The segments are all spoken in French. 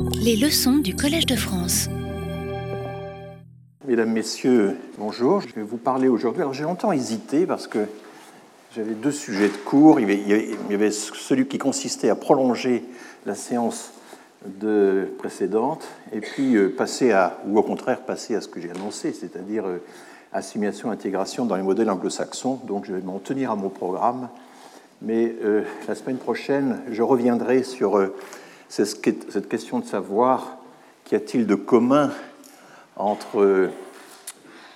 Les leçons du Collège de France. Mesdames, Messieurs, bonjour. Je vais vous parler aujourd'hui. Alors j'ai longtemps hésité parce que j'avais deux sujets de cours. Il y avait celui qui consistait à prolonger la séance de précédente et puis euh, passer à, ou au contraire passer à ce que j'ai annoncé, c'est-à-dire euh, assimilation, intégration dans les modèles anglo-saxons. Donc je vais m'en tenir à mon programme. Mais euh, la semaine prochaine, je reviendrai sur cette question de savoir qu'y a-t-il de commun entre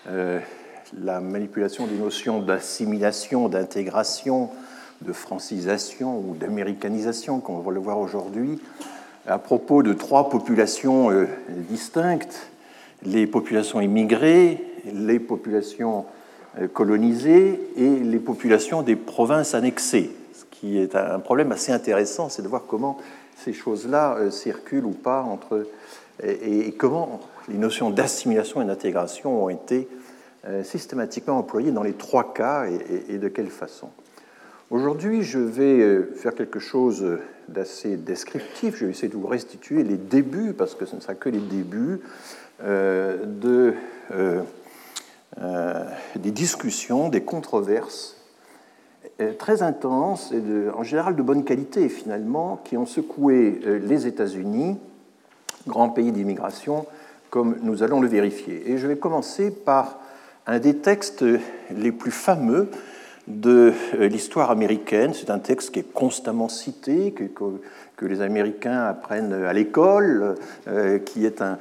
la manipulation des notions d'assimilation, d'intégration, de francisation ou d'américanisation, comme on va le voir aujourd'hui, à propos de trois populations euh, distinctes, les populations immigrées, les populations euh, colonisées et les populations des provinces annexées. Ce qui est un problème assez intéressant, c'est de voir comment ces choses-là euh, circulent ou pas entre et, comment les notions d'assimilation et d'intégration ont été systématiquement employées dans les trois cas et de quelle façon? Aujourd'hui, je vais euh, faire quelque chose d'assez descriptif. Je vais essayer de vous restituer les débuts, parce que ce ne sera que les débuts, euh, de, euh, des discussions, des controverses très intenses et en général de bonne qualité finalement, qui ont secoué les États-Unis, grand pays d'immigration, comme nous allons le vérifier. Et je vais commencer par un des textes les plus fameux de euh, l'histoire américaine. C'est un texte qui est constamment cité, que, les Américains apprennent à l'école, euh, qui est un,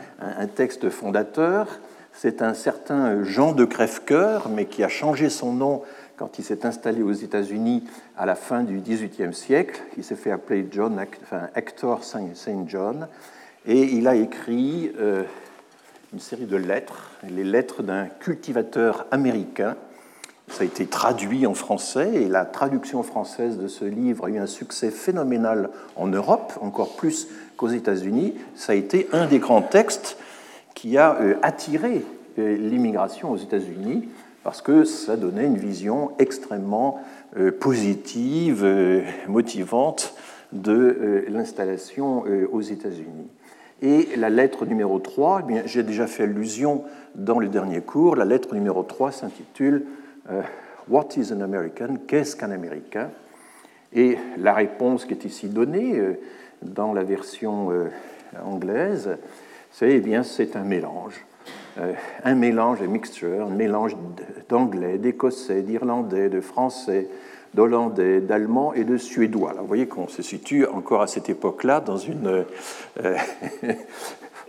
texte fondateur. C'est un certain Jean de Crèvecoeur, mais qui a changé son nom quand il s'est installé aux États-Unis à la fin du XVIIIe siècle. Il s'est fait appeler John, enfin, Hector Saint John, et il a écrit euh, une série de lettres, les lettres d'un cultivateur américain ça a été traduit en français et la traduction française de ce livre a eu un succès phénoménal en Europe, encore plus qu'aux États-Unis. Ça a été un des grands textes qui a euh, attiré euh, l'immigration aux États-Unis parce que ça donnait une vision extrêmement euh, positive, motivante de l'installation aux États-Unis. Et la lettre numéro 3, eh j'ai déjà fait allusion dans le dernier cours, la lettre numéro 3 s'intitule euh, What is an American? Qu'est-ce qu'un Américain? Et la réponse qui est ici donnée euh, dans la version euh, anglaise, c'est eh bien c'est un mélange. Un mélange, un mixture, un mélange d'anglais, d'écossais, d'irlandais, de français, d'hollandais, d'allemand et de suédois. vous voyez qu'on se situe encore à cette époque-là dans une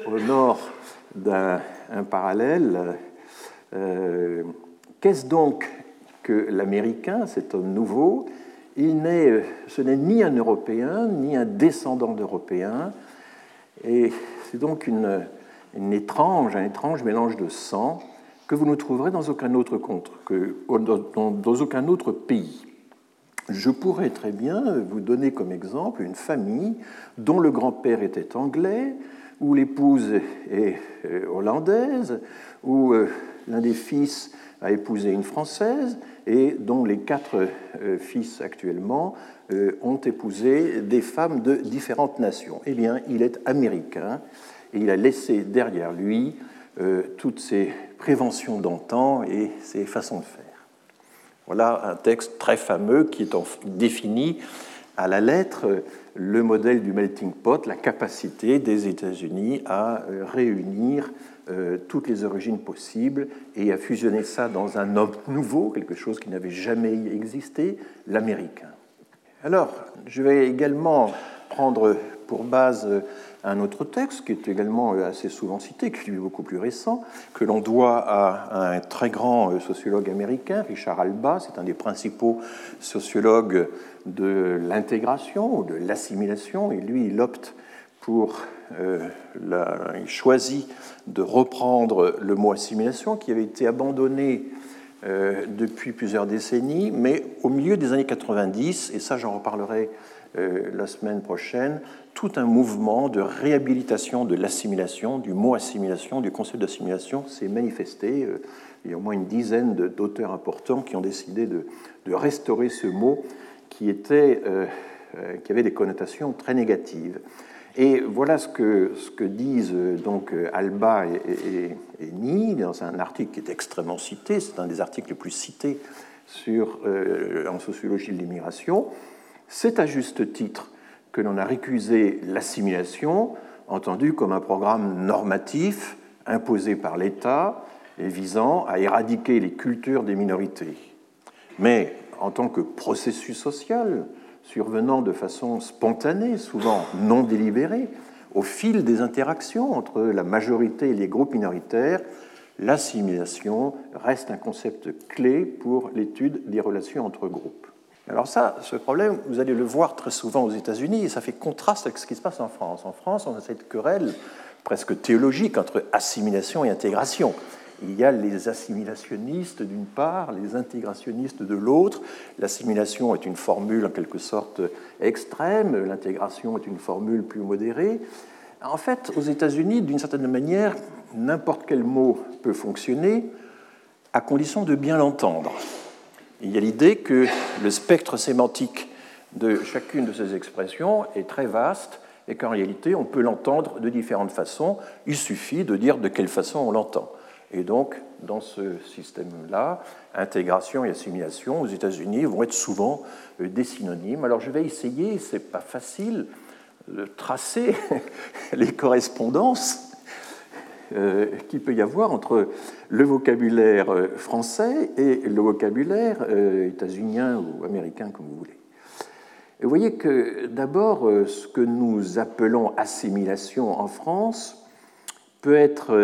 au nord d'un parallèle. Qu'est-ce donc que l'Américain, cet homme nouveau? Il n'est, Ce n'est ni un Européen, ni un descendant d'Européen, et c'est donc une, étrange, un étrange mélange de sang que vous ne trouverez dans aucun autre contre, que, dans, aucun autre pays. Je pourrais très bien vous donner comme exemple une famille dont le grand-père était anglais, où l'épouse est euh, hollandaise, où euh, l'un des fils a épousé une Française et dont les quatre euh, fils actuellement ont épousé des femmes de différentes nations. Eh bien, il est américain il a laissé derrière lui euh, toutes ses préventions d'antan et ses façons de faire. Voilà un texte très fameux qui est défini à la lettre le modèle du melting pot, la capacité des États-Unis à réunir euh, toutes les origines possibles et à fusionner ça dans un homme nouveau, quelque chose qui n'avait jamais existé, l'américain. Alors, je vais également prendre pour base un autre texte qui est également assez souvent cité, qui est beaucoup plus récent, que l'on doit à un très grand sociologue américain, Richard Alba. C'est un des principaux sociologues de l'intégration ou de l'assimilation, et lui, il opte pour euh, il choisit de reprendre le mot assimilation qui avait été abandonné euh, depuis plusieurs décennies, mais au milieu des années 90, et ça j'en reparlerai euh, la semaine prochaine, tout un mouvement de réhabilitation de l'assimilation, du mot assimilation, du concept d'assimilation s'est manifesté. Il y a au moins une dizaine d'auteurs importants qui ont décidé de, restaurer ce mot qui, était, qui avait des connotations très négatives. Et voilà ce que, ce que disent donc Alba et, et, Ni dans un article qui est extrêmement cité, c'est un des articles les plus cités sur, en sociologie de l'immigration. C'est à juste titre que l'on a récusé l'assimilation, entendue comme un programme normatif imposé par l'État et visant à éradiquer les cultures des minorités. Mais en tant que processus social, survenant de façon spontanée, souvent non délibérée, au fil des interactions entre la majorité et les groupes minoritaires, l'assimilation reste un concept clé pour l'étude des relations entre groupes. Alors ça, ce problème, vous allez le voir très souvent aux États-Unis, et ça fait contraste avec ce qui se passe en France. En France, on a cette querelle presque théologique entre assimilation et intégration. Il y a les assimilationnistes d'une part, les intégrationnistes de l'autre. L'assimilation est une formule en quelque sorte extrême, l'intégration est une formule plus modérée. En fait, aux États-Unis, d'une certaine manière, n'importe quel mot peut fonctionner à condition de bien l'entendre. Il y a l'idée que le spectre sémantique de chacune de ces expressions est très vaste et qu'en réalité, on peut l'entendre de différentes façons. Il suffit de dire de quelle façon on l'entend. Et donc, dans ce système-là, intégration et assimilation aux États-Unis vont être souvent euh, des synonymes. Alors, je vais essayer, c'est pas facile, de tracer les correspondances euh, qu'il peut y avoir entre le vocabulaire euh, français et le vocabulaire états-unien ou américain, comme vous voulez. Et vous voyez que d'abord, ce que nous appelons assimilation en France peut être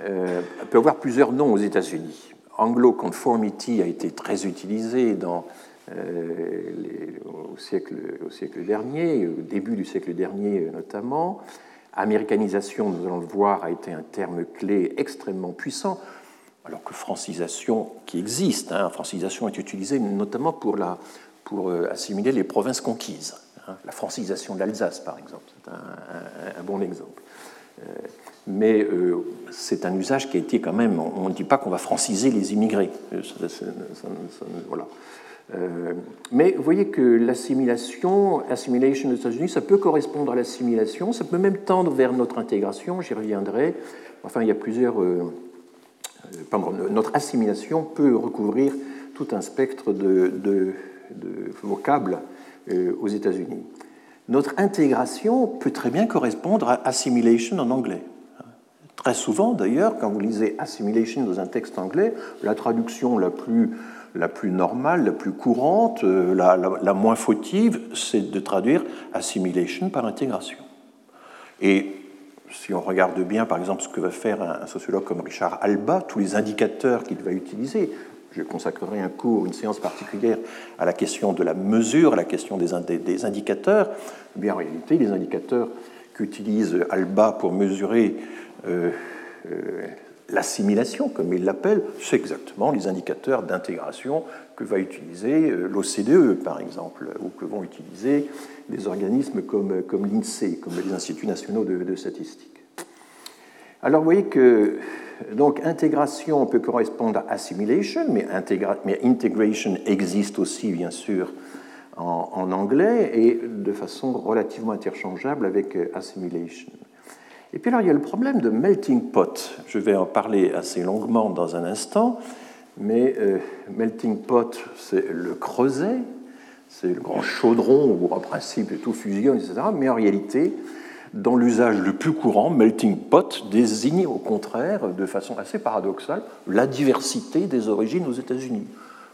euh, peut avoir plusieurs noms aux États-Unis. Anglo-conformity a été très utilisé euh, au, siècle, au, siècle, dernier, au début du siècle dernier notamment. Américanisation, nous allons le voir, a été un terme clé extrêmement puissant, alors que francisation, qui existe, hein, francisation est utilisée notamment pour, la, pour euh, assimiler les provinces conquises. Hein. la francisation de l'Alsace, par exemple, c'est un, bon exemple. Euh, mais euh, c'est un usage qui a été quand même, on ne dit pas qu'on va franciser les immigrés. Voilà. Mais vous voyez que l'assimilation, assimilation aux États-Unis, ça peut correspondre à l'assimilation, ça peut même tendre vers notre intégration, j'y reviendrai. Enfin, il y a plusieurs. pardon, notre assimilation peut recouvrir tout un spectre de vocables aux États-Unis. Notre intégration peut très bien correspondre à assimilation en anglais. Très souvent, d'ailleurs, quand vous lisez assimilation dans un texte anglais, la traduction la plus, la plus normale, la plus courante, euh, la, moins fautive, c'est de traduire assimilation par intégration. Et si on regarde bien, par exemple, ce que va faire un sociologue comme Richard Alba, tous les indicateurs qu'il va utiliser, je consacrerai un cours, une séance particulière à la question de la mesure, à la question des, des indicateurs. Eh bien, en réalité, les indicateurs qu'utilise Alba pour mesurer euh, euh, l'assimilation, comme il l'appelle, c'est exactement les indicateurs d'intégration que va utiliser euh, l'OCDE, par exemple, ou que vont utiliser des organismes comme, comme l'INSEE, comme les Instituts nationaux de, statistiques. Alors, vous voyez que donc intégration peut correspondre à assimilation, mais, mais integration existe aussi, bien sûr, en, en, anglais et de façon relativement interchangeable avec assimilation. Et puis alors, il y a le problème de melting pot. Je vais en parler assez longuement dans un instant, mais euh, melting pot, c'est le creuset, c'est le grand chaudron où en principe tout fusionne, etc. Mais en réalité, dans l'usage le plus courant, melting pot désigne au contraire, de façon assez paradoxale, la diversité des origines aux États-Unis.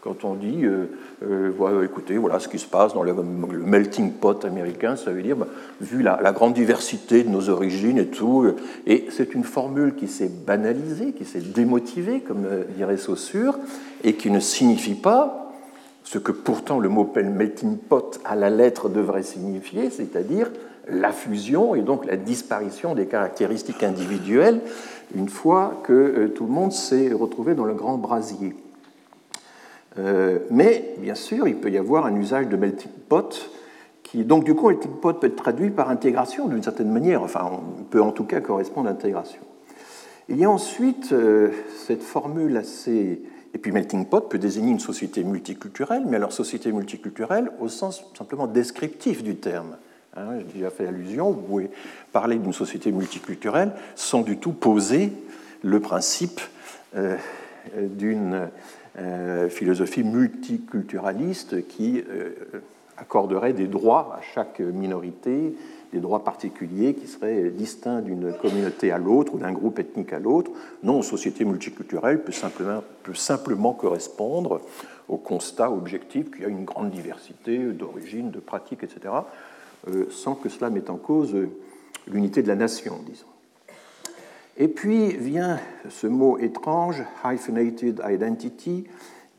Quand on dit, euh, euh, écoutez, voilà ce qui se passe dans le, melting pot américain, ça veut dire, bah, vu la, la, grande diversité de nos origines et tout, euh, et c'est une formule qui s'est banalisée, qui s'est démotivée, comme dirait Saussure, et qui ne signifie pas ce que pourtant le mot melting pot à la lettre devrait signifier, c'est-à-dire la fusion et donc la disparition des caractéristiques individuelles une fois que tout le monde s'est retrouvé dans le grand brasier. Euh, mais bien sûr, il peut y avoir un usage de melting pot donc du coup, melting pot peut être traduit par intégration d'une certaine manière, enfin, on peut en tout cas correspondre à intégration. Il y a ensuite euh, cette formule assez et puis melting pot peut désigner une société multiculturelle, mais alors société multiculturelle au sens simplement descriptif du terme. Hein, J'ai déjà fait allusion. Vous pouvez parler d'une société multiculturelle sans du tout poser le principe euh, d'une philosophie multiculturaliste qui euh, accorderait des droits à chaque minorité, des droits particuliers qui seraient distincts d'une communauté à l'autre ou d'un groupe ethnique à l'autre. Non, société multiculturelle peut simplement, peut simplement correspondre au constat objectif qu'il y a une grande diversité d'origine, de pratiques, etc., euh, sans que cela mette en cause l'unité de la nation, disons. Et puis vient ce mot étrange, hyphenated identity,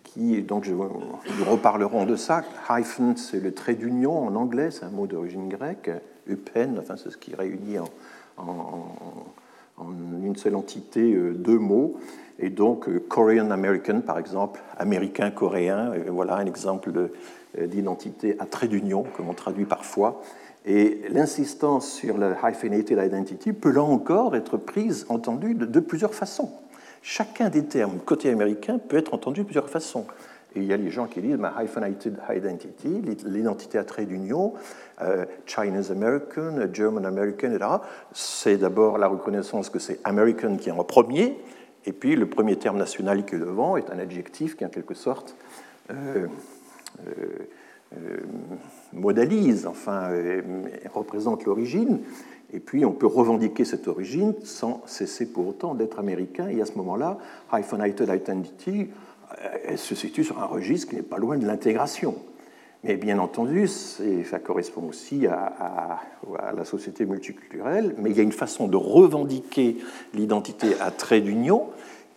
qui, donc nous reparlerons de ça. Hyphen, c'est le trait d'union en anglais, c'est un mot d'origine grecque. Eupen, enfin c'est ce qui réunit en, une seule entité euh, deux mots. Et donc euh, Korean American, par exemple, américain coréen, euh, voilà un exemple d'identité à trait d'union, comme on traduit parfois. Et l'insistance sur la hyphenated identity peut là encore être prise, entendue de, plusieurs façons. Chacun des termes côté américain peut être entendu de plusieurs façons. Et il y a les gens qui disent ma hyphenated identity, l'identité à trait d'union, euh, Chinese American, German American, etc. C'est d'abord la reconnaissance que c'est American qui est en premier, et puis le premier terme national qui est devant est un adjectif qui en quelque sorte euh, euh, modalise, enfin, euh, représente l'origine, et puis on peut revendiquer cette origine sans cesser pour autant d'être américain, et à ce moment-là, hyphenated identity elle se situe sur un registre qui n'est pas loin de l'intégration. Mais bien entendu, ça correspond aussi à, à, la société multiculturelle, mais il y a une façon de revendiquer l'identité à trait d'union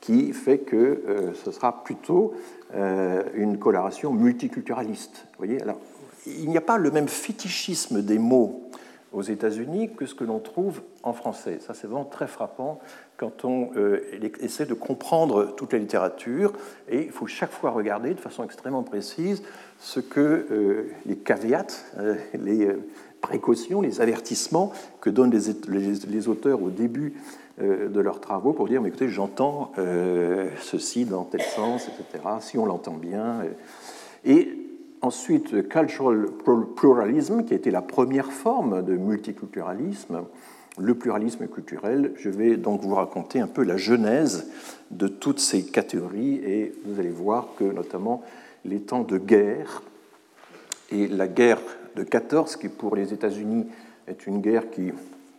qui fait que euh, ce sera plutôt euh, une coloration multiculturaliste. Voyez Alors, il n'y a pas le même fétichisme des mots aux États-Unis que ce que l'on trouve en français. Ça, c'est vraiment très frappant quand on euh, essaie de comprendre toute la littérature. Et il faut chaque fois regarder de façon extrêmement précise ce que les caveats, les précautions, les avertissements que donnent les, auteurs au début de leurs travaux pour dire, mais écoutez, j'entends euh, ceci dans tel sens, etc., si on l'entend bien. Euh. Et ensuite, cultural pluralism, qui a été la première forme de multiculturalisme, le pluralisme culturel. Je vais donc vous raconter un peu la genèse de toutes ces catégories et vous allez voir que notamment les temps de guerre et la guerre de 14, qui pour les États-Unis est une guerre qui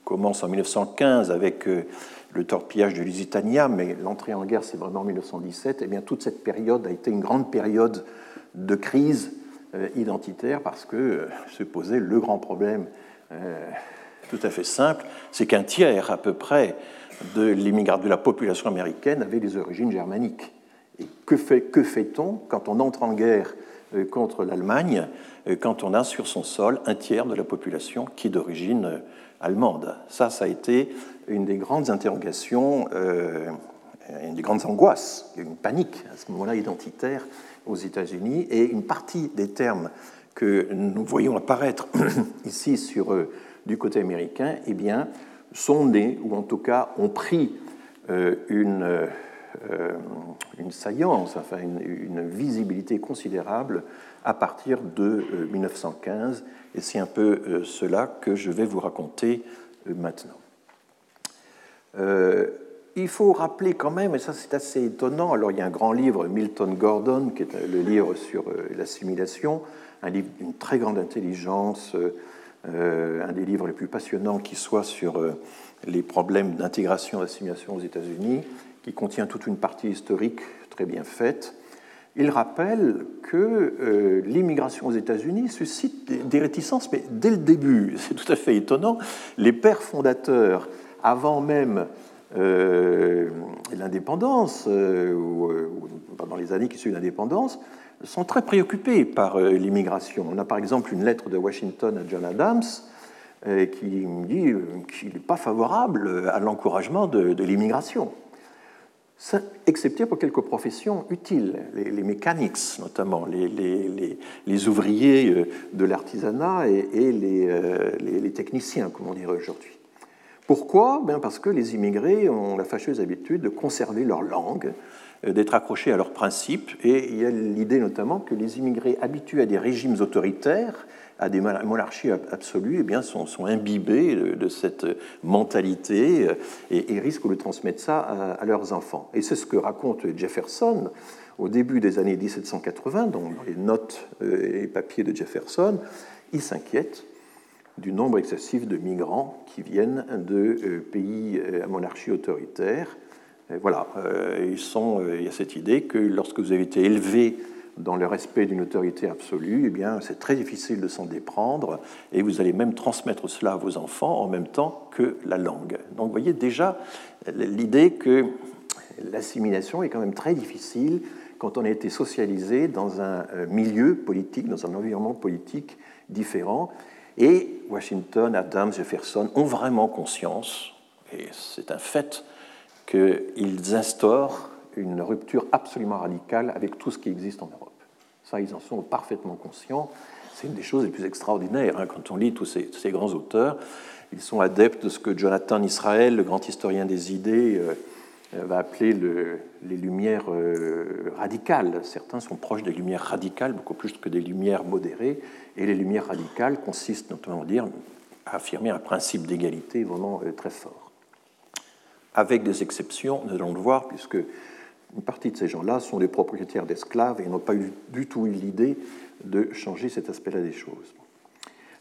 commence en 1915 avec euh, le torpillage de Lusitania, mais l'entrée en guerre, c'est vraiment en 1917, et eh bien toute cette période a été une grande période de crise euh, identitaire parce que euh, se posait le grand problème tout à fait simple, c'est qu'un tiers à peu près de l'immigration de la population américaine avait des origines germaniques. Et que fait-on fait quand on entre en guerre contre l'Allemagne, quand on a sur son sol un tiers de la population qui est d'origine allemande. Ça, ça a été une des grandes interrogations, euh, une des grandes angoisses, une panique à ce moment-là identitaire aux États-Unis, et une partie des termes que nous voyons apparaître ici sur, euh, du côté américain, eh bien, sont nés, ou en tout cas ont pris euh, une, une saillance, enfin une, visibilité considérable à partir de 1915 et c'est un peu euh, cela que je vais vous raconter euh, maintenant. Euh, il faut rappeler quand même, et ça c'est assez étonnant, alors il y a un grand livre, Milton Gordon, qui est le livre sur l'assimilation, un livre d'une très grande intelligence, un des livres les plus passionnants qui soit sur les problèmes d'intégration et d'assimilation aux États-Unis, qui contient toute une partie historique très bien faite il rappelle que euh, l'immigration aux États-Unis suscite des réticences, mais dès le début, c'est tout à fait étonnant, les pères fondateurs, avant même euh, l'indépendance, euh, ou, pendant les années qui suivent l'indépendance, sont très préoccupés par l'immigration. On a par exemple une lettre de Washington à John Adams qui dit qu'il n'est pas favorable à l'encouragement de l'immigration excepté pour quelques professions utiles, les, mécaniques notamment, les, ouvriers euh, de l'artisanat et, euh, les, techniciens, comme on dirait aujourd'hui. Pourquoi? Ben Parce que les immigrés ont la fâcheuse habitude de conserver leur langue, d'être accrochés à leurs principes. Et il y a l'idée notamment que les immigrés habitués à des régimes autoritaires, à des monarchies absolues, eh bien, sont, imbibés de, cette mentalité et, risquent de transmettre ça à, leurs enfants. Et c'est ce que raconte Jefferson au début des années 1780, dans les notes et papiers de Jefferson. Il s'inquiète du nombre excessif de migrants qui viennent de euh, pays euh, à monarchie autoritaire. voilà, euh, il y a cette idée que lorsque vous avez été élevé dans le respect d'une autorité absolue, eh bien, c'est très difficile de s'en déprendre et vous allez même transmettre cela à vos enfants en même temps que la langue. Donc, vous voyez déjà l'idée que l'assimilation est quand même très difficile quand on a été socialisé dans un milieu politique, dans un environnement politique différent. Et Washington, Adams, Jefferson ont vraiment conscience, et c'est un fait, qu'ils instaurent une rupture absolument radicale avec tout ce qui existe en Europe. Ça, ils en sont parfaitement conscients. C'est une des choses les plus extraordinaires hein, quand on lit tous ces, grands auteurs. Ils sont adeptes de ce que Jonathan Israël, le grand historien des idées, euh, euh, va appeler les lumières euh, radicales. Certains sont proches des lumières radicales, beaucoup plus que des lumières modérées, et les lumières radicales consistent notamment à, affirmer un principe d'égalité vraiment très fort. Avec des exceptions, nous allons le voir, puisque une partie de ces gens-là sont des propriétaires d'esclaves et n'ont pas eu, du tout eu l'idée de changer cet aspect-là des choses.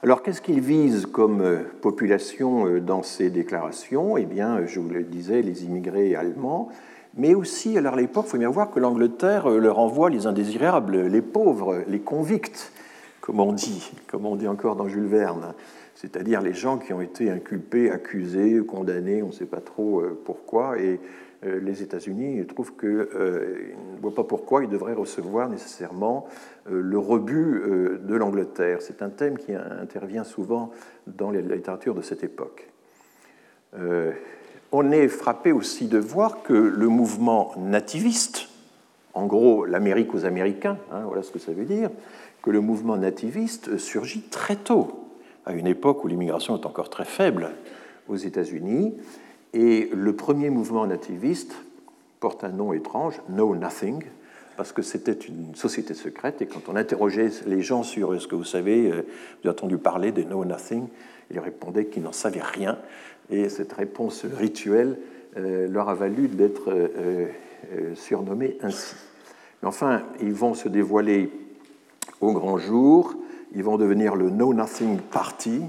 Alors, qu'est-ce qu'ils visent comme euh, population euh, dans ces déclarations? Eh bien, je vous le disais, les immigrés allemands, mais aussi, alors à l'époque, il faut bien voir que l'Angleterre euh, leur envoie les indésirables, les pauvres, les convicts, comme on dit, comme on dit encore dans Jules Verne, c'est-à-dire les gens qui ont été inculpés, accusés, condamnés, on ne sait pas trop pourquoi, et euh, les États-Unis trouvent qu'ils euh, ne voient pas pourquoi ils devraient recevoir nécessairement euh, le rebut de l'Angleterre. C'est un thème qui intervient souvent dans la littérature de cette époque. On est frappé aussi de voir que le mouvement nativiste, en gros l'Amérique aux Américains, hein, voilà ce que ça veut dire, que le mouvement nativiste surgit très tôt, à une époque où l'immigration est encore très faible aux États-Unis, et le premier mouvement nativiste porte un nom étrange, Know Nothing, parce que c'était une société secrète, et quand on interrogeait les gens sur ce que vous savez, euh, vous avez entendu parler des Know Nothing, ils répondaient qu'ils n'en savaient rien, et cette réponse rituelle euh, leur a valu d'être euh, surnommés ainsi. Mais enfin, ils vont se dévoiler au grand jour, ils vont devenir le Know Nothing Party,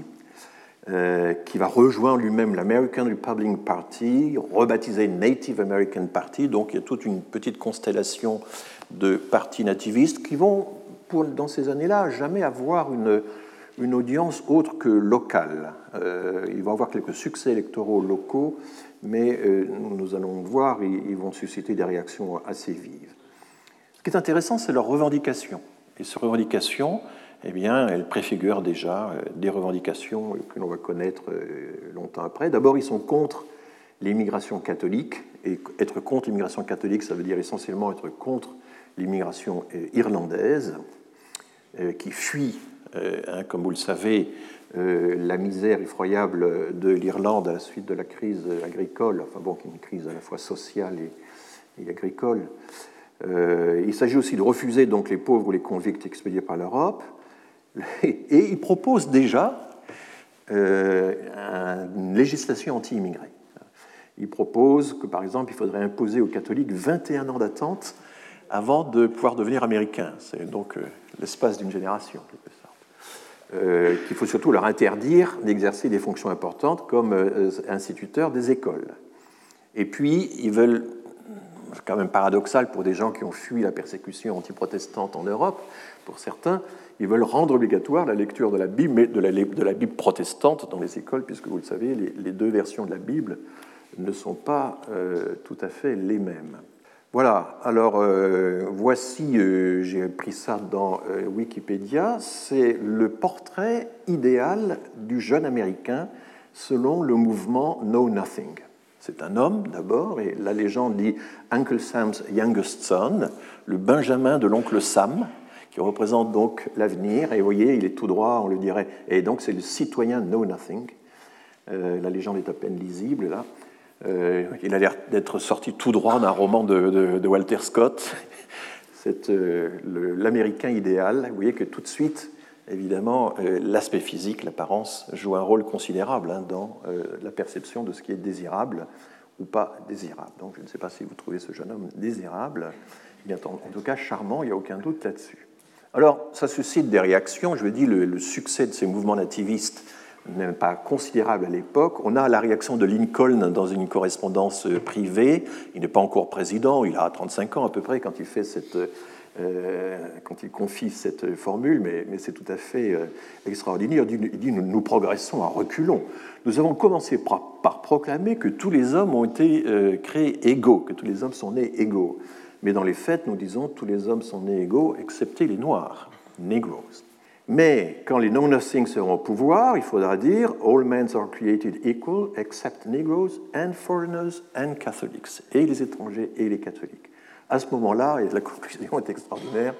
euh, qui va rejoindre lui-même l'American Republican Party, rebaptisé Native American Party. Donc il y a toute une petite constellation de partis nativistes qui vont, dans ces années-là, jamais avoir une, audience autre que locale. Euh, ils vont avoir quelques succès électoraux locaux, mais euh, nous allons voir, ils, ils, vont susciter des réactions assez vives. Ce qui est intéressant, c'est leur revendication. Et ces revendications, eh bien, elle préfigure déjà euh, des revendications que l'on va connaître euh, longtemps après. D'abord, ils sont contre l'immigration catholique, et être contre l'immigration catholique, ça veut dire essentiellement être contre l'immigration euh, irlandaise, qui fuit, hein, comme vous le savez, la misère effroyable de l'Irlande à la suite de la crise agricole, enfin bon, qui est une crise à la fois sociale et, agricole. il s'agit aussi de refuser donc les pauvres ou les convicts expédiés par l'Europe, et il propose déjà euh, une législation anti-immigrée. Il propose que, par exemple, il faudrait imposer aux catholiques 21 ans d'attente avant de pouvoir devenir américains. C'est donc euh, l'espace d'une génération, en quelque sorte. Euh, qu'il faut surtout leur interdire d'exercer des fonctions importantes comme instituteurs des écoles. Et puis, ils veulent, quand même paradoxal pour des gens qui ont fui la persécution antiprotestante en Europe, pour certains, ils veulent rendre obligatoire la lecture de la Bible, mais de la, Bible protestante dans les écoles, puisque vous le savez, les, deux versions de la Bible ne sont pas euh, tout à fait les mêmes. Voilà, alors euh, voici, euh, j'ai pris ça dans Wikipédia, c'est le portrait idéal du jeune Américain selon le mouvement Know Nothing. C'est un homme d'abord, et la légende dit Uncle Sam's youngest son, le Benjamin de l'oncle Sam, qui représente donc l'avenir. Et vous voyez, il est tout droit, on le dirait. Et donc, c'est le citoyen Know Nothing. Euh, la légende est à peine lisible là. il a l'air d'être sorti tout droit d'un roman de, Walter Scott. C'est l'Américain idéal. Vous voyez que tout de suite, évidemment, l'aspect physique, l'apparence, joue un rôle considérable hein, dans la perception de ce qui est désirable ou pas désirable. Donc je ne sais pas si vous trouvez ce jeune homme désirable. En tout cas, charmant, il n'y a aucun doute là-dessus. Alors, ça suscite des réactions. Je veux dire, le, succès de ces mouvements nativistes n'est pas considérable à l'époque. On a la réaction de Lincoln dans une correspondance privée. Il n'est pas encore président, il a 35 ans à peu près quand il fait cette euh, quand il confie cette formule, mais, c'est tout à fait euh, extraordinaire. Il dit, nous, progressons à reculons. Nous avons commencé par, proclamer que tous les hommes ont été euh, créés égaux, que tous les hommes sont nés égaux. Mais dans les faits, nous disons tous les hommes sont nés égaux, excepté les Noirs, Negroes. Mais quand les non-nothings seront au pouvoir, il faudra dire All men are created equal, except Negroes and foreigners and Catholics, et les étrangers et les catholiques. À ce moment-là, et la conclusion est extraordinaire,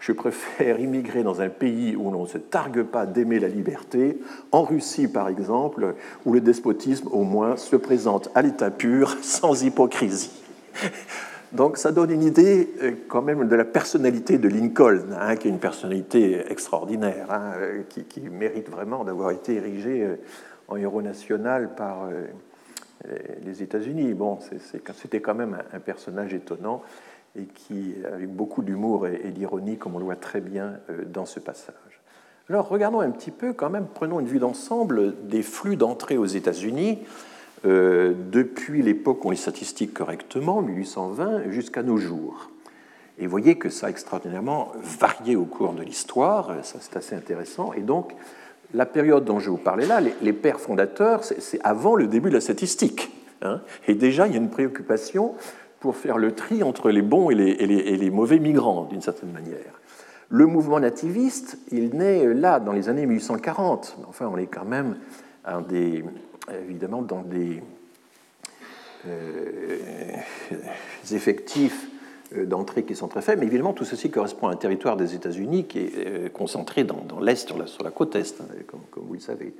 je préfère immigrer dans un pays où l'on ne se targue pas d'aimer la liberté, en Russie par exemple, où le despotisme au moins se présente à l'état pur, sans hypocrisie. Donc ça donne une idée euh, quand même de la personnalité de Lincoln, hein, qui est une personnalité extraordinaire, hein, euh, qui, mérite vraiment d'avoir été érigé euh, en héros national par les États-Unis. Bon, c'était quand même un personnage étonnant et qui, avec beaucoup d'humour et, d'ironie, comme on le voit très bien dans ce passage. Alors, regardons un petit peu, quand même, prenons une vue d'ensemble des flux d'entrée aux États-Unis euh, depuis l'époque où on les statistique correctement, 1820, jusqu'à nos jours. Et vous voyez que ça a extraordinairement varié au cours de l'histoire, ça c'est assez intéressant. Et donc, la période dont je vous parlais là, les, pères fondateurs, c'est avant le début de la statistique. Hein. et déjà, il y a une préoccupation pour faire le tri entre les bons et les, mauvais migrants, d'une certaine manière. Le mouvement nativiste, il naît là, dans les années 1840. Enfin, on est quand même des, évidemment dans des euh, effectifs euh, d'entrée qui sont très faibles, mais évidemment tout ceci correspond à un territoire des États-Unis qui est euh, concentré dans, l'Est, sur la, côte Est, hein, comme, vous le savez.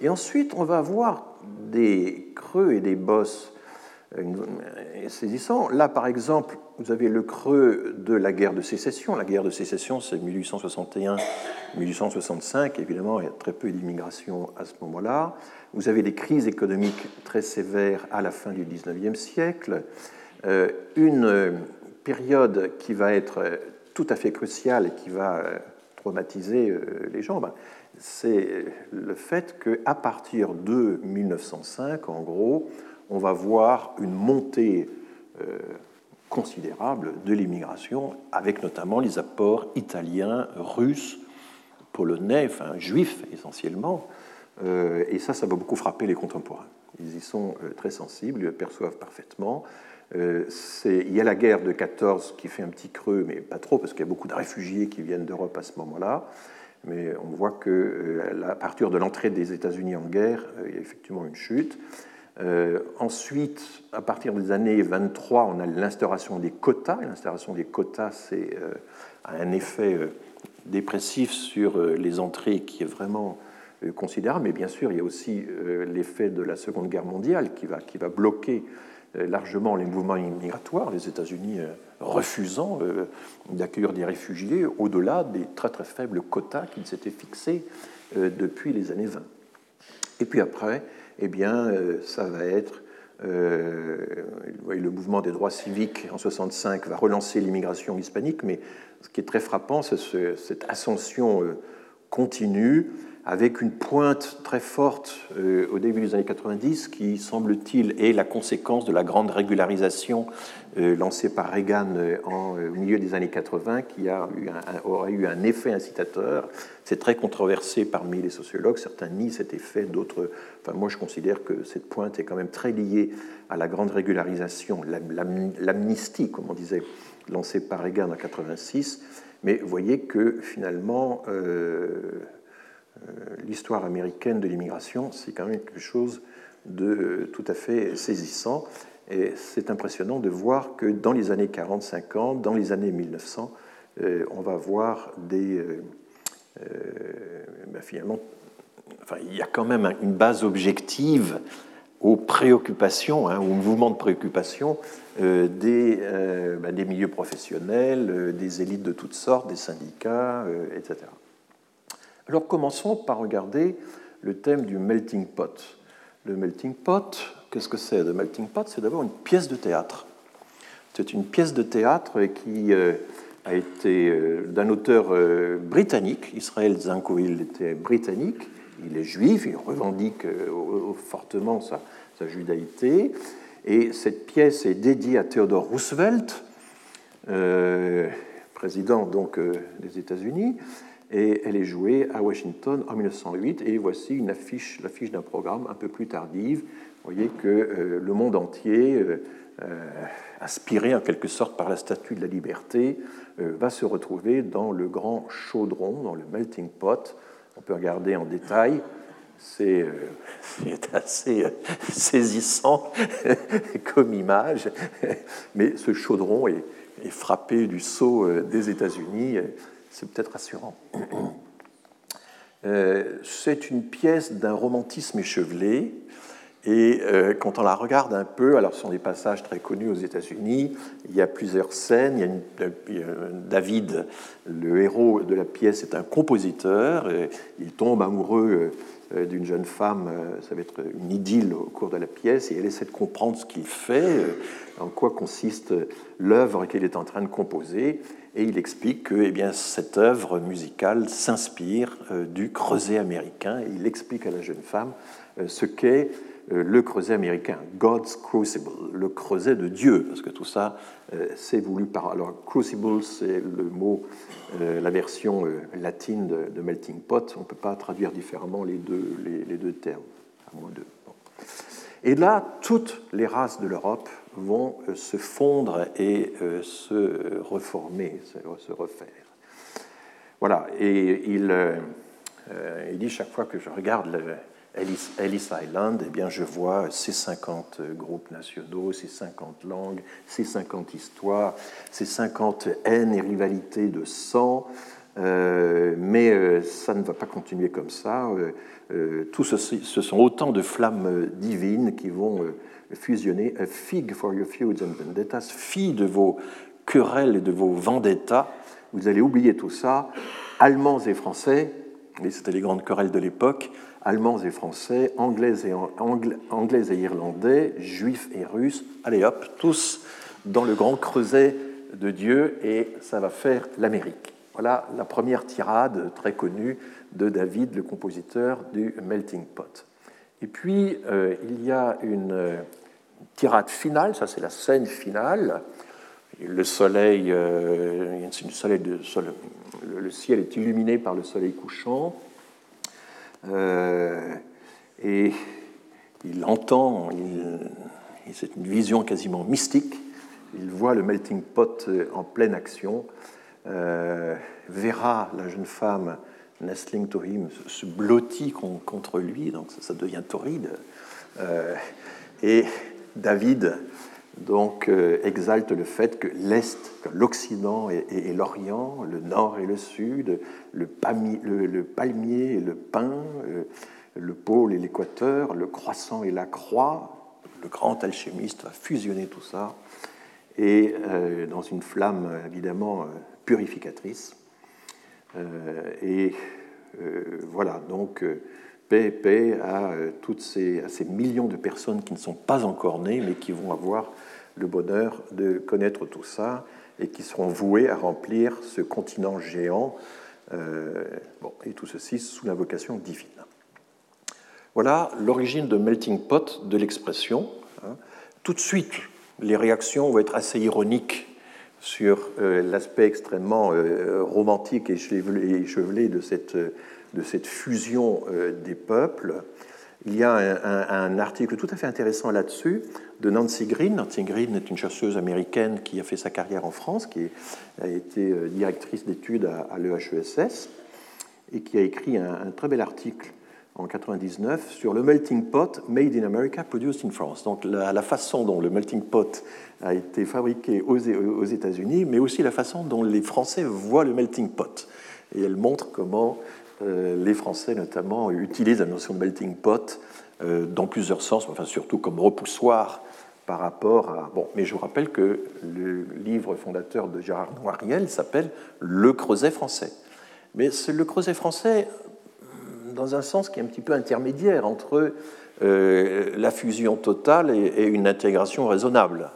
Et ensuite, on va avoir des creux et des bosses saisissant. Là, par exemple, vous avez le creux de la guerre de sécession. La guerre de sécession, c'est 1861-1865. Évidemment, il y a très peu d'immigration à ce moment-là. Vous avez des crises économiques très sévères à la fin du 19e siècle. Euh, une période qui va être tout à fait cruciale et qui va euh, traumatiser euh, les gens, ben, c'est le fait qu'à partir de 1905, en gros, on va voir une montée euh, considérable de l'immigration, avec notamment les apports italiens, russes, polonais, enfin juifs essentiellement. Euh, et ça, ça va beaucoup frapper les contemporains. Ils y sont euh, très sensibles, ils le perçoivent parfaitement. il y a la guerre de 14 qui fait un petit creux, mais pas trop, parce qu'il y a beaucoup de réfugiés qui viennent d'Europe à ce moment-là. Mais on voit qu'à partir de l'entrée des États-Unis en guerre, il y a effectivement une chute. Euh, ensuite, à partir des années 23, on a l'instauration des quotas. L'instauration des quotas c'est, euh, a un effet euh, dépressif sur les entrées qui est vraiment considérable. Mais bien sûr, il y a aussi l'effet de la Seconde Guerre mondiale qui va, qui va bloquer largement les mouvements migratoires, les États-Unis refusant d'accueillir des réfugiés au-delà des très très faibles quotas qu'ils s'étaient fixés depuis les années 20. Et puis après, eh bien, euh, ça va être euh, le mouvement des droits civiques en 65 va relancer l'immigration hispanique, mais ce qui est très frappant, c'est cette ascension euh, continue avec une pointe très forte euh, au début des années 90 qui, semble-t-il, est la conséquence de la grande régularisation euh, lancée par Reagan euh, au milieu des années 80, qui a eu un, aurait eu un effet incitateur. C'est très controversé parmi les sociologues. Certains nient cet effet, d'autres. Enfin, moi, je considère que cette pointe est quand même très liée à la grande régularisation, l'amnistie, comme on disait, lancée par Reagan en 86. Mais vous voyez que finalement, l'histoire américaine de l'immigration, c'est quand même quelque chose de tout à fait saisissant. Et c'est impressionnant de voir que dans les années 40-50, dans les années 1900, euh, on va voir des... Euh, ben finalement, il y a quand même une base objective aux préoccupations, hein, aux mouvements de préoccupation des, bah, des, milieux professionnels, des élites de toutes sortes, des syndicats, etc. Alors commençons par regarder le thème du melting pot. Le melting pot, qu'est-ce que c'est? Le melting pot, c'est d'abord une pièce de théâtre. C'est une pièce de théâtre qui a été d'un auteur britannique, Israël Zankoil était britannique, il est juif, il revendique euh, fortement sa, judaïté. Et cette pièce est dédiée à Theodore Roosevelt, euh, président donc euh, des États-Unis, et elle est jouée à Washington en 1908. Et voici une affiche, l'affiche d'un programme un peu plus tardive. Vous voyez que le monde entier, inspiré en quelque sorte par la statue de la liberté, va se retrouver dans le grand chaudron, dans le melting pot, on peut regarder en détail. C'est euh, assez euh, saisissant comme image, mais ce chaudron est, frappé du sceau euh, des États-Unis. C'est peut-être rassurant. C'est une pièce d'un romantisme échevelé, et quand on la regarde un peu, alors ce sont des passages très connus aux États-Unis, il y a plusieurs scènes. Il y a David, le héros de la pièce, est un compositeur. il tombe amoureux euh, d'une jeune femme, euh, ça va être une idylle au cours de la pièce, et elle essaie de comprendre ce qu'il fait, euh, en quoi consiste l'œuvre qu'il est en train de composer, et il explique que eh bien, cette œuvre musicale s'inspire du creuset américain, il explique à la jeune femme ce qu'est euh, le creuset américain, God's Crucible, le creuset de Dieu, parce que tout ça, euh, c'est voulu par. Alors, crucible, c'est le mot, euh, la version latine de, melting pot. On ne peut pas traduire différemment les deux, les, deux termes, à moins de. Et là, toutes les races de l'Europe vont se fondre et se reformer, se refaire. Voilà, et il, il dit chaque fois que je regarde le, Ellis, Island, eh bien, je vois ces 50 groupes nationaux, ces 50 langues, ces 50 histoires, ces 50 haines et rivalités de sang. Euh, mais euh, ça ne va pas continuer comme ça. Euh, tout ce sont autant de flammes divines qui vont fusionner. A fig for your feuds and vendettas, fille de vos querelles et de vos vendettas. Vous allez oublier tout ça. Allemands et Français, et c'était les grandes querelles de l'époque, Allemands et Français, et, Anglais et Irlandais, Juifs et Russes, allez hop, tous dans le grand creuset de Dieu, et ça va faire l'Amérique. Voilà la première tirade très connue de David, le compositeur du Melting Pot. Et puis, euh, il y a une tirade finale, ça c'est la scène finale. Le soleil, euh, le ciel est illuminé par le soleil couchant. Euh, et il entend, c'est une vision quasiment mystique, il voit le melting pot en pleine action, verra la jeune femme nestling to him se blottit contre lui, donc ça, devient torride. Euh, et David donc exalte le fait que l'Est, l'Occident et, l'Orient, le Nord et le Sud, le, palmier et le pin, euh, le pôle et l'équateur, le croissant et la croix. Le grand alchimiste va fusionner tout ça et euh, dans une flamme évidemment euh, purificatrice. Et voilà, donc paix, paix à, toutes ces, millions de personnes qui ne sont pas encore nées, mais qui vont avoir le bonheur de connaître tout ça et qui seront voués à remplir ce continent géant euh, bon, et tout ceci sous l'invocation divine. Voilà l'origine de melting pot de l'expression. Hein. Tout de suite, les réactions vont être assez ironiques sur euh, l'aspect extrêmement euh, romantique et échevelé de cette, fusion des peuples. Il y a un, article tout à fait intéressant là-dessus de Nancy Green. Nancy Green est une chercheuse américaine qui a fait sa carrière en France, qui a été euh, directrice d'études à, l'EHESS et qui a écrit un, très bel article en 99 sur le melting pot made in America, produced in France. Donc la, façon dont le melting pot a été fabriqué aux, aux États-Unis, mais aussi la façon dont les Français voient le melting pot. Et elle montre comment les Français notamment utilisent la notion de melting pot dans plusieurs sens, enfin surtout comme repoussoir par rapport à... Bon, mais je vous rappelle que le livre fondateur de Gérard Noiriel s'appelle Le Creuset français. Mais c'est le Creuset français dans un sens qui est un petit peu intermédiaire entre euh, la fusion totale et, une intégration raisonnable,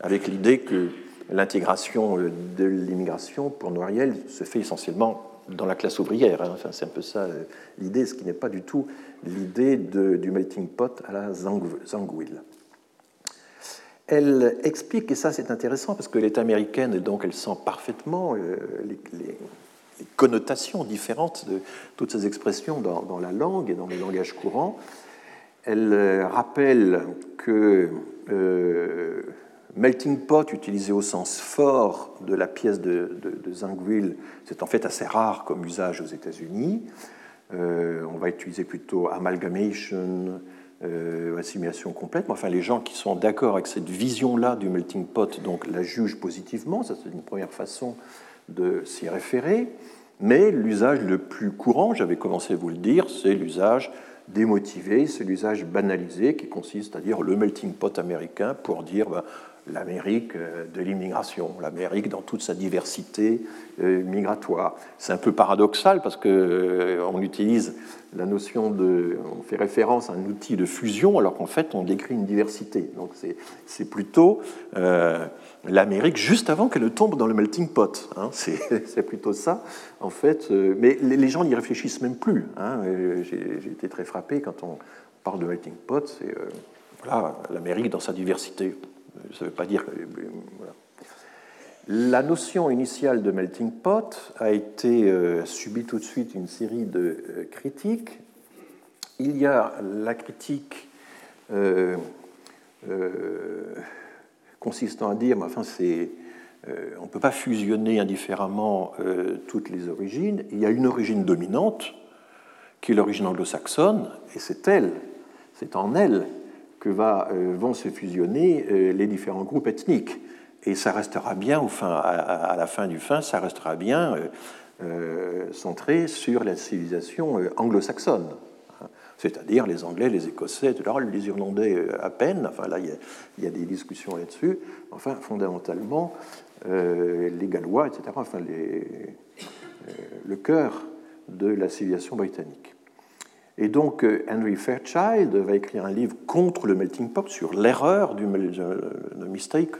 avec l'idée que l'intégration euh, de l'immigration, pour Noiriel, se fait essentiellement dans la classe ouvrière. Hein. Enfin, c'est un peu ça euh, l'idée, ce qui n'est pas du tout l'idée du melting pot à la Zangouille. Elle explique, et ça c'est intéressant parce que est américaine et donc elle sent parfaitement les, connotations différentes de toutes ces expressions dans, la langue et dans le langage courant. Elle euh, rappelle que euh, melting pot, utilisé au sens fort de la pièce de, de, c'est en fait assez rare comme usage aux États-Unis. Euh, on va utiliser plutôt amalgamation, assimilation complète. Mais enfin, les gens qui sont d'accord avec cette vision-là du melting pot donc la jugent positivement. Ça, c'est une première façon de s'y référer. Mais l'usage le plus courant, j'avais commencé à vous le dire, c'est l'usage démotivé, c'est l'usage banalisé qui consiste à dire le melting pot américain pour dire ben, l'Amérique euh, de l'immigration, l'Amérique dans toute sa diversité euh, migratoire. C'est un peu paradoxal parce qu'on euh, utilise la notion de, on fait référence à un outil de fusion alors qu'en fait on décrit une diversité. Donc c'est plutôt l'Amérique juste avant qu'elle tombe dans le melting pot. Hein. C'est plutôt ça en fait. Mais les gens n'y réfléchissent même plus. Hein. J'ai été très frappé quand on parle de melting pot. C'est voilà l'Amérique dans sa diversité. Ça veut pas dire que. La notion initiale de melting pot a été euh, tout de suite une série de euh, critiques. Il y a la critique euh, consistant à dire, mais enfin, c'est, on ne peut pas fusionner indifféremment toutes les origines. Il y a une origine dominante, qui est l'origine anglo-saxonne, et c'est elle, c'est en elle que va, euh, vont se fusionner euh, les différents groupes ethniques. Et ça restera bien, enfin, à, la fin du fin, ça restera bien euh, centré sur la civilisation anglo-saxonne c'est-à-dire les Anglais, les Écossais, les Irlandais à peine, enfin là il y a, des discussions là-dessus, enfin fondamentalement les Gallois, etc., enfin les, le cœur de la civilisation britannique. Et donc euh, Henry Fairchild va écrire un livre contre le melting pot, sur l'erreur du mistake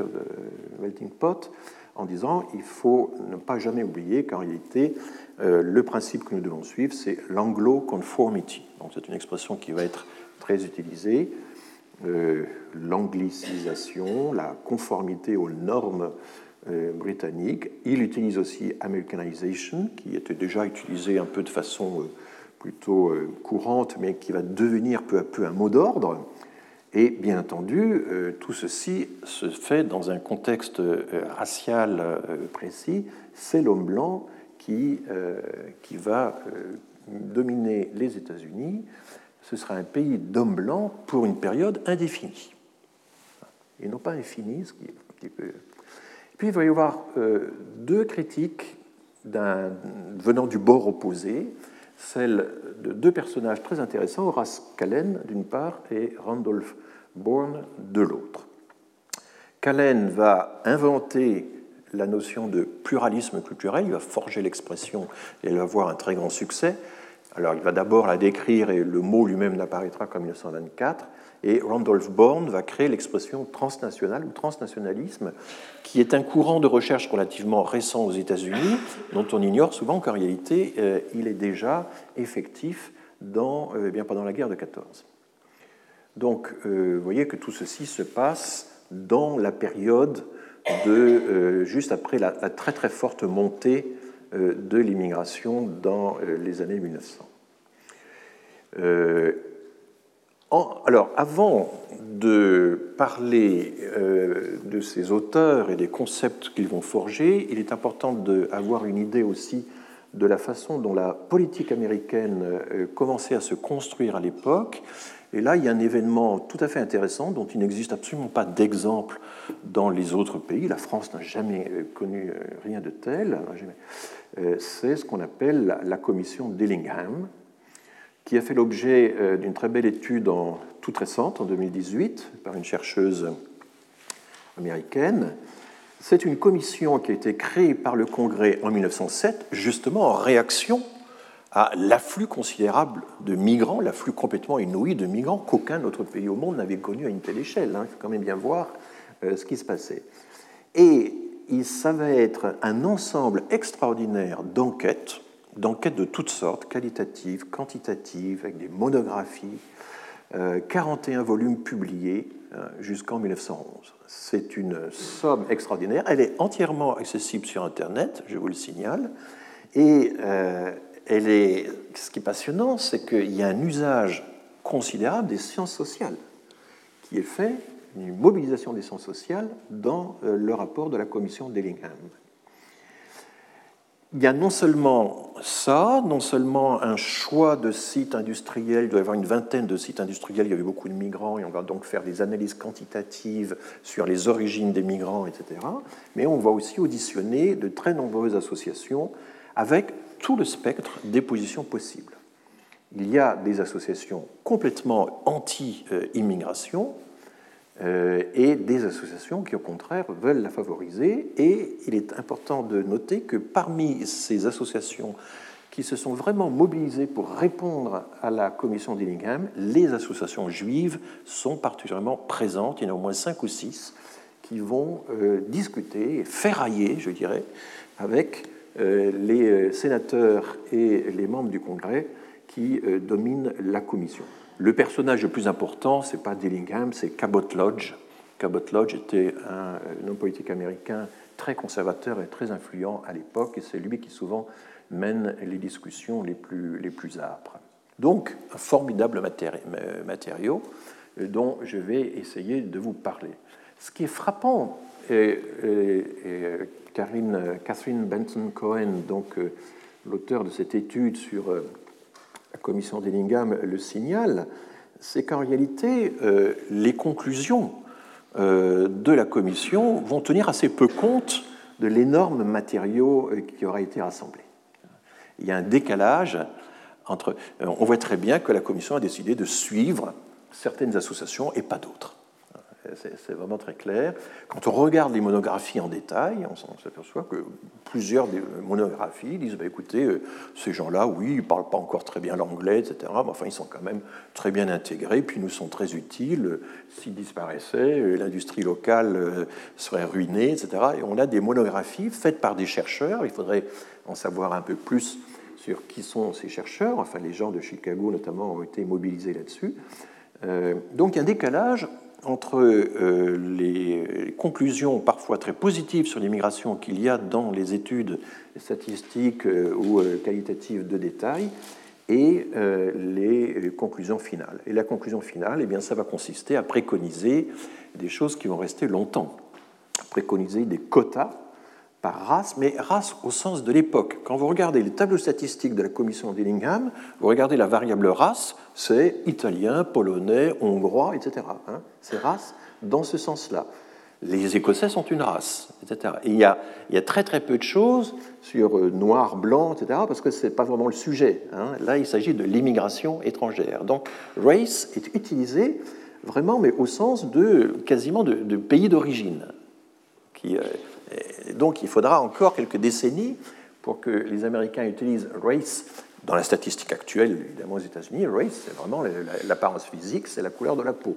melting pot, en disant il faut ne pas jamais oublier qu'en réalité, euh, le principe que nous devons suivre, c'est l'anglo-conformity. Donc c'est une expression qui va être très utilisée. Euh, l'anglicisation, la conformité aux normes britanniques. Il utilise aussi Americanization, qui était déjà utilisé un peu de façon plutôt euh, courante, mais qui va devenir peu à peu un mot d'ordre. Et bien entendu, euh, tout ceci se fait dans un contexte euh, racial précis. C'est l'homme blanc qui, qui va dominer les États-Unis. Ce sera un pays d'hommes blancs pour une période indéfinie. Et non pas infinie, ce qui est un petit peu... Puis il va y avoir deux critiques venant du bord opposé celle de deux personnages très intéressants, Horace Callen d'une part et Randolph Bourne de l'autre. Callen va inventer la notion de pluralisme culturel, il va forger l'expression et elle va avoir un très grand succès. Alors il va d'abord la décrire et le mot lui-même n'apparaîtra qu'en 1924. Et Randolph Bourne va créer l'expression transnational ou transnationalisme, qui est un courant de recherche relativement récent aux États-Unis, dont on ignore souvent qu'en réalité, euh, il est déjà effectif dans, euh, eh bien, pendant la guerre de 14. Donc, euh, vous voyez que tout ceci se passe dans la période de juste après la, très très forte montée de l'immigration dans les années 1900 alors, avant de parler euh, de ces auteurs et des concepts qu'ils vont forger, il est important d'avoir une idée aussi de la façon dont la politique américaine commençait à se construire à l'époque. Et là, il y a un événement tout à fait intéressant dont il n'existe absolument pas d'exemple dans les autres pays. La France n'a jamais connu rien de tel. C'est ce qu'on appelle la commission Dillingham, qui a fait l'objet d'une très belle étude en, toute récente, en 2018, par une chercheuse américaine. C'est une commission qui a été créée par le Congrès en 1907, justement en réaction à l'afflux considérable de migrants, l'afflux complètement inouï de migrants qu'aucun autre pays au monde n'avait connu à une telle échelle. Hein. Il faut quand même bien voir euh, ce qui se passait. Et il s'avère être un ensemble extraordinaire d'enquêtes, d'enquêtes de toutes sortes, qualitatives, quantitatives, avec des monographies, 41 euh, volumes publiés euh, jusqu'en 1911. C'est une somme extraordinaire. Elle est entièrement accessible sur Internet, je vous le signale. Et elle ce qui est passionnant, c'est qu'il y a un usage considérable des sciences sociales qui est fait, une mobilisation des sciences sociales dans le rapport de la commission Dellingham il y a non seulement ça, non seulement un choix de sites industriels, il doit y avoir une vingtaine de sites industriels, il y avait beaucoup de migrants, et on va donc faire des analyses quantitatives sur les origines des migrants, etc. Mais on va aussi auditionner de très nombreuses associations avec tout le spectre des positions possibles. Il y a des associations complètement anti-immigration, euh, et des associations qui, au contraire, veulent la favoriser. Et il est important de noter que parmi ces associations qui se sont vraiment mobilisées pour répondre à la commission d'Illingham, les associations juives sont particulièrement présentes. Il y en a au moins cinq ou six qui vont euh, discuter, ferrailler, je dirais, avec les sénateurs et les membres du Congrès qui dominent la commission. Le personnage le plus important, ce n'est pas Dillingham, c'est Cabot Lodge. Cabot Lodge était un, homme politique américain très conservateur et très influent à l'époque, et c'est lui qui souvent mène les discussions les plus, les plus âpres. Donc, un formidable matériau euh, dont je vais essayer de vous parler. Ce qui est frappant, et, Catherine Benson Cohen, donc euh, l'auteur de cette étude sur euh, la commission d'Ellingham le signale, c'est qu'en réalité, euh, les conclusions de la commission vont tenir assez peu compte de l'énorme matériau qui aura été rassemblé. Il y a un décalage entre. On voit très bien que la commission a décidé de suivre certaines associations et pas d'autres. C'est vraiment très clair. Quand on regarde les monographies en détail, on s'aperçoit que plusieurs des monographies disent bah, écoutez, euh, ces gens-là, oui, ils ne parlent pas encore très bien l'anglais, etc. Mais enfin, ils sont quand même très bien intégrés, puis nous sont très utiles. S'ils disparaissaient, euh, l'industrie locale euh, serait ruinée, etc. Et on a des monographies faites par des chercheurs. Il faudrait en savoir un peu plus sur qui sont ces chercheurs. Enfin, les gens de Chicago, notamment, ont été mobilisés là-dessus. donc, il y a un décalage entre euh, les conclusions parfois très positives sur l'immigration qu'il y a dans les études statistiques euh, ou euh, qualitatives de détail et les conclusions finales. Et la conclusion finale, eh bien, ça va consister à préconiser des choses qui vont rester longtemps. Préconiser des quotas par race, mais race au sens de l'époque. Quand vous regardez les tableaux statistiques de la commission Dillingham, vous regardez la variable race, c'est italien, polonais, hongrois, etc. Hein. c'est race dans ce sens-là. Les Écossais sont une race, etc. Et il, y a, très très peu de choses sur euh, noir, blanc, etc., parce que ce n'est pas vraiment le sujet. Hein. Là, il s'agit de l'immigration étrangère. Donc, race est utilisé vraiment, mais au sens de quasiment de, de pays d'origine, qui, euh, donc il faudra encore quelques décennies pour que les Américains utilisent race dans la statistique actuelle, évidemment aux États-Unis. Race, c'est vraiment l'apparence physique, c'est la couleur de la peau.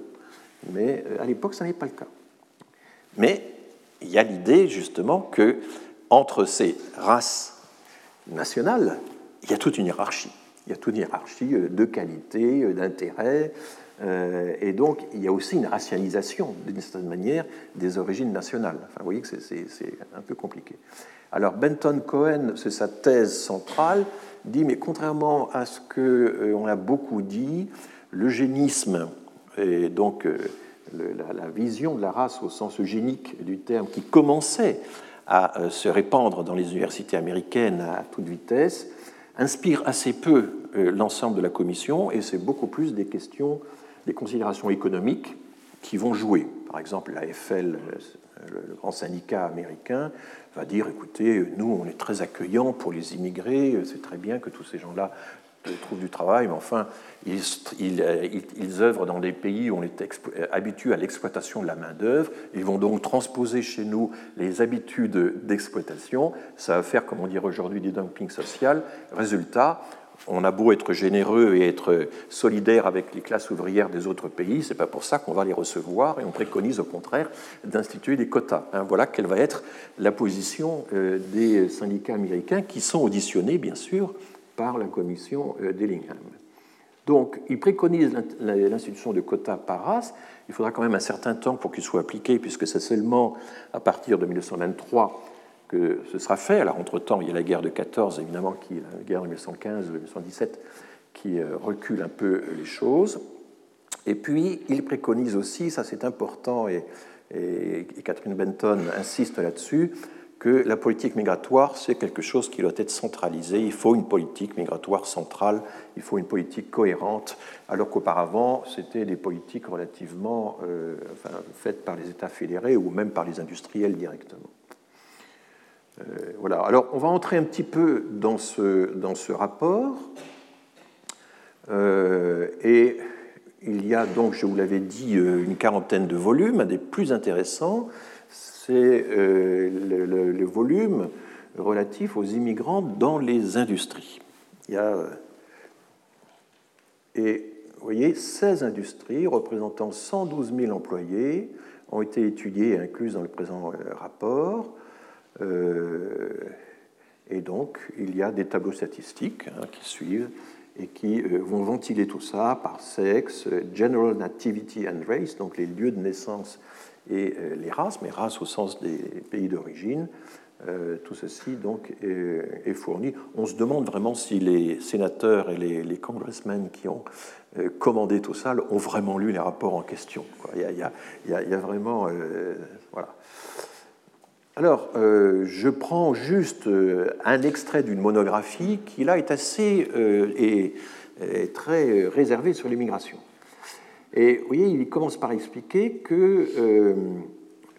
Mais euh, à l'époque, ça n'est pas le cas. Mais il y a l'idée justement que entre ces races nationales, il y a toute une hiérarchie. Il y a toute une hiérarchie euh, de qualité, euh, d'intérêt, et donc, il y a aussi une racialisation, d'une certaine manière, des origines nationales. Vous voyez que c'est un peu compliqué. Alors, Benton Cohen, c'est sa thèse centrale, dit, mais contrairement à ce qu'on euh, a beaucoup dit, l'eugénisme, et donc euh, la, vision de la race au sens eugénique du terme, qui commençait à se répandre dans les universités américaines à toute vitesse, inspire assez peu l'ensemble de la commission et c'est beaucoup plus des questions, des considérations économiques qui vont jouer. Par exemple, l'AFL, le grand syndicat américain, va dire écoutez, nous, on est très accueillants pour les immigrés, c'est très bien que tous ces gens-là trouvent du travail, mais enfin, ils, ils, œuvrent dans des pays où on est habitué à l'exploitation de la main-d'œuvre. Ils vont donc transposer chez nous les habitudes d'exploitation. Ça va faire, comme on dit aujourd'hui, du dumping social. Résultat, on a beau être généreux et être solidaire avec les classes ouvrières des autres pays, ce n'est pas pour ça qu'on va les recevoir et on préconise au contraire d'instituer des quotas. Hein, voilà quelle va être la position euh, des syndicats américains qui sont auditionnés, bien sûr, par la commission euh, d'Ellingham. Donc, ils préconisent l'institution de quotas par race. Il faudra quand même un certain temps pour qu'ils soient appliqués, puisque c'est seulement à partir de 1923 que ce sera fait. Alors, entre-temps, il y a la guerre de 14, évidemment, qui, la guerre de 1915-1917, qui euh, recule un peu les choses. Et puis, il préconise aussi, ça c'est important, et, Catherine Benton insiste là-dessus, que la politique migratoire, c'est quelque chose qui doit être centralisé. Il faut une politique migratoire centrale, il faut une politique cohérente, alors qu'auparavant, c'était des politiques relativement euh, faites par les États fédérés ou même par les industriels directement. Euh, voilà. Alors, on va entrer un petit peu dans ce, dans ce rapport. Euh, et il y a donc, je vous l'avais dit, euh, une quarantaine de volumes. Un des plus intéressants, c'est le, volume relatif aux immigrants dans les industries. Il y a, et vous voyez, 16 industries représentant 112 000 employés ont été étudiées et incluses dans le présent rapport. Euh, et donc, il y a des tableaux statistiques hein, qui suivent et qui euh, vont ventiler tout ça par sexe, general nativity and race, donc les lieux de naissance et euh, les races, mais races au sens des pays d'origine. tout ceci donc est, fourni. On se demande vraiment si les sénateurs et les, congressmen qui ont commandé tout ça ont vraiment lu les rapports en question. Il, y a, vraiment voilà. Alors, euh, je prends juste euh, un extrait d'une monographie qui, là, est assez euh, et, très réservée sur l'immigration. Et vous voyez, il commence par expliquer que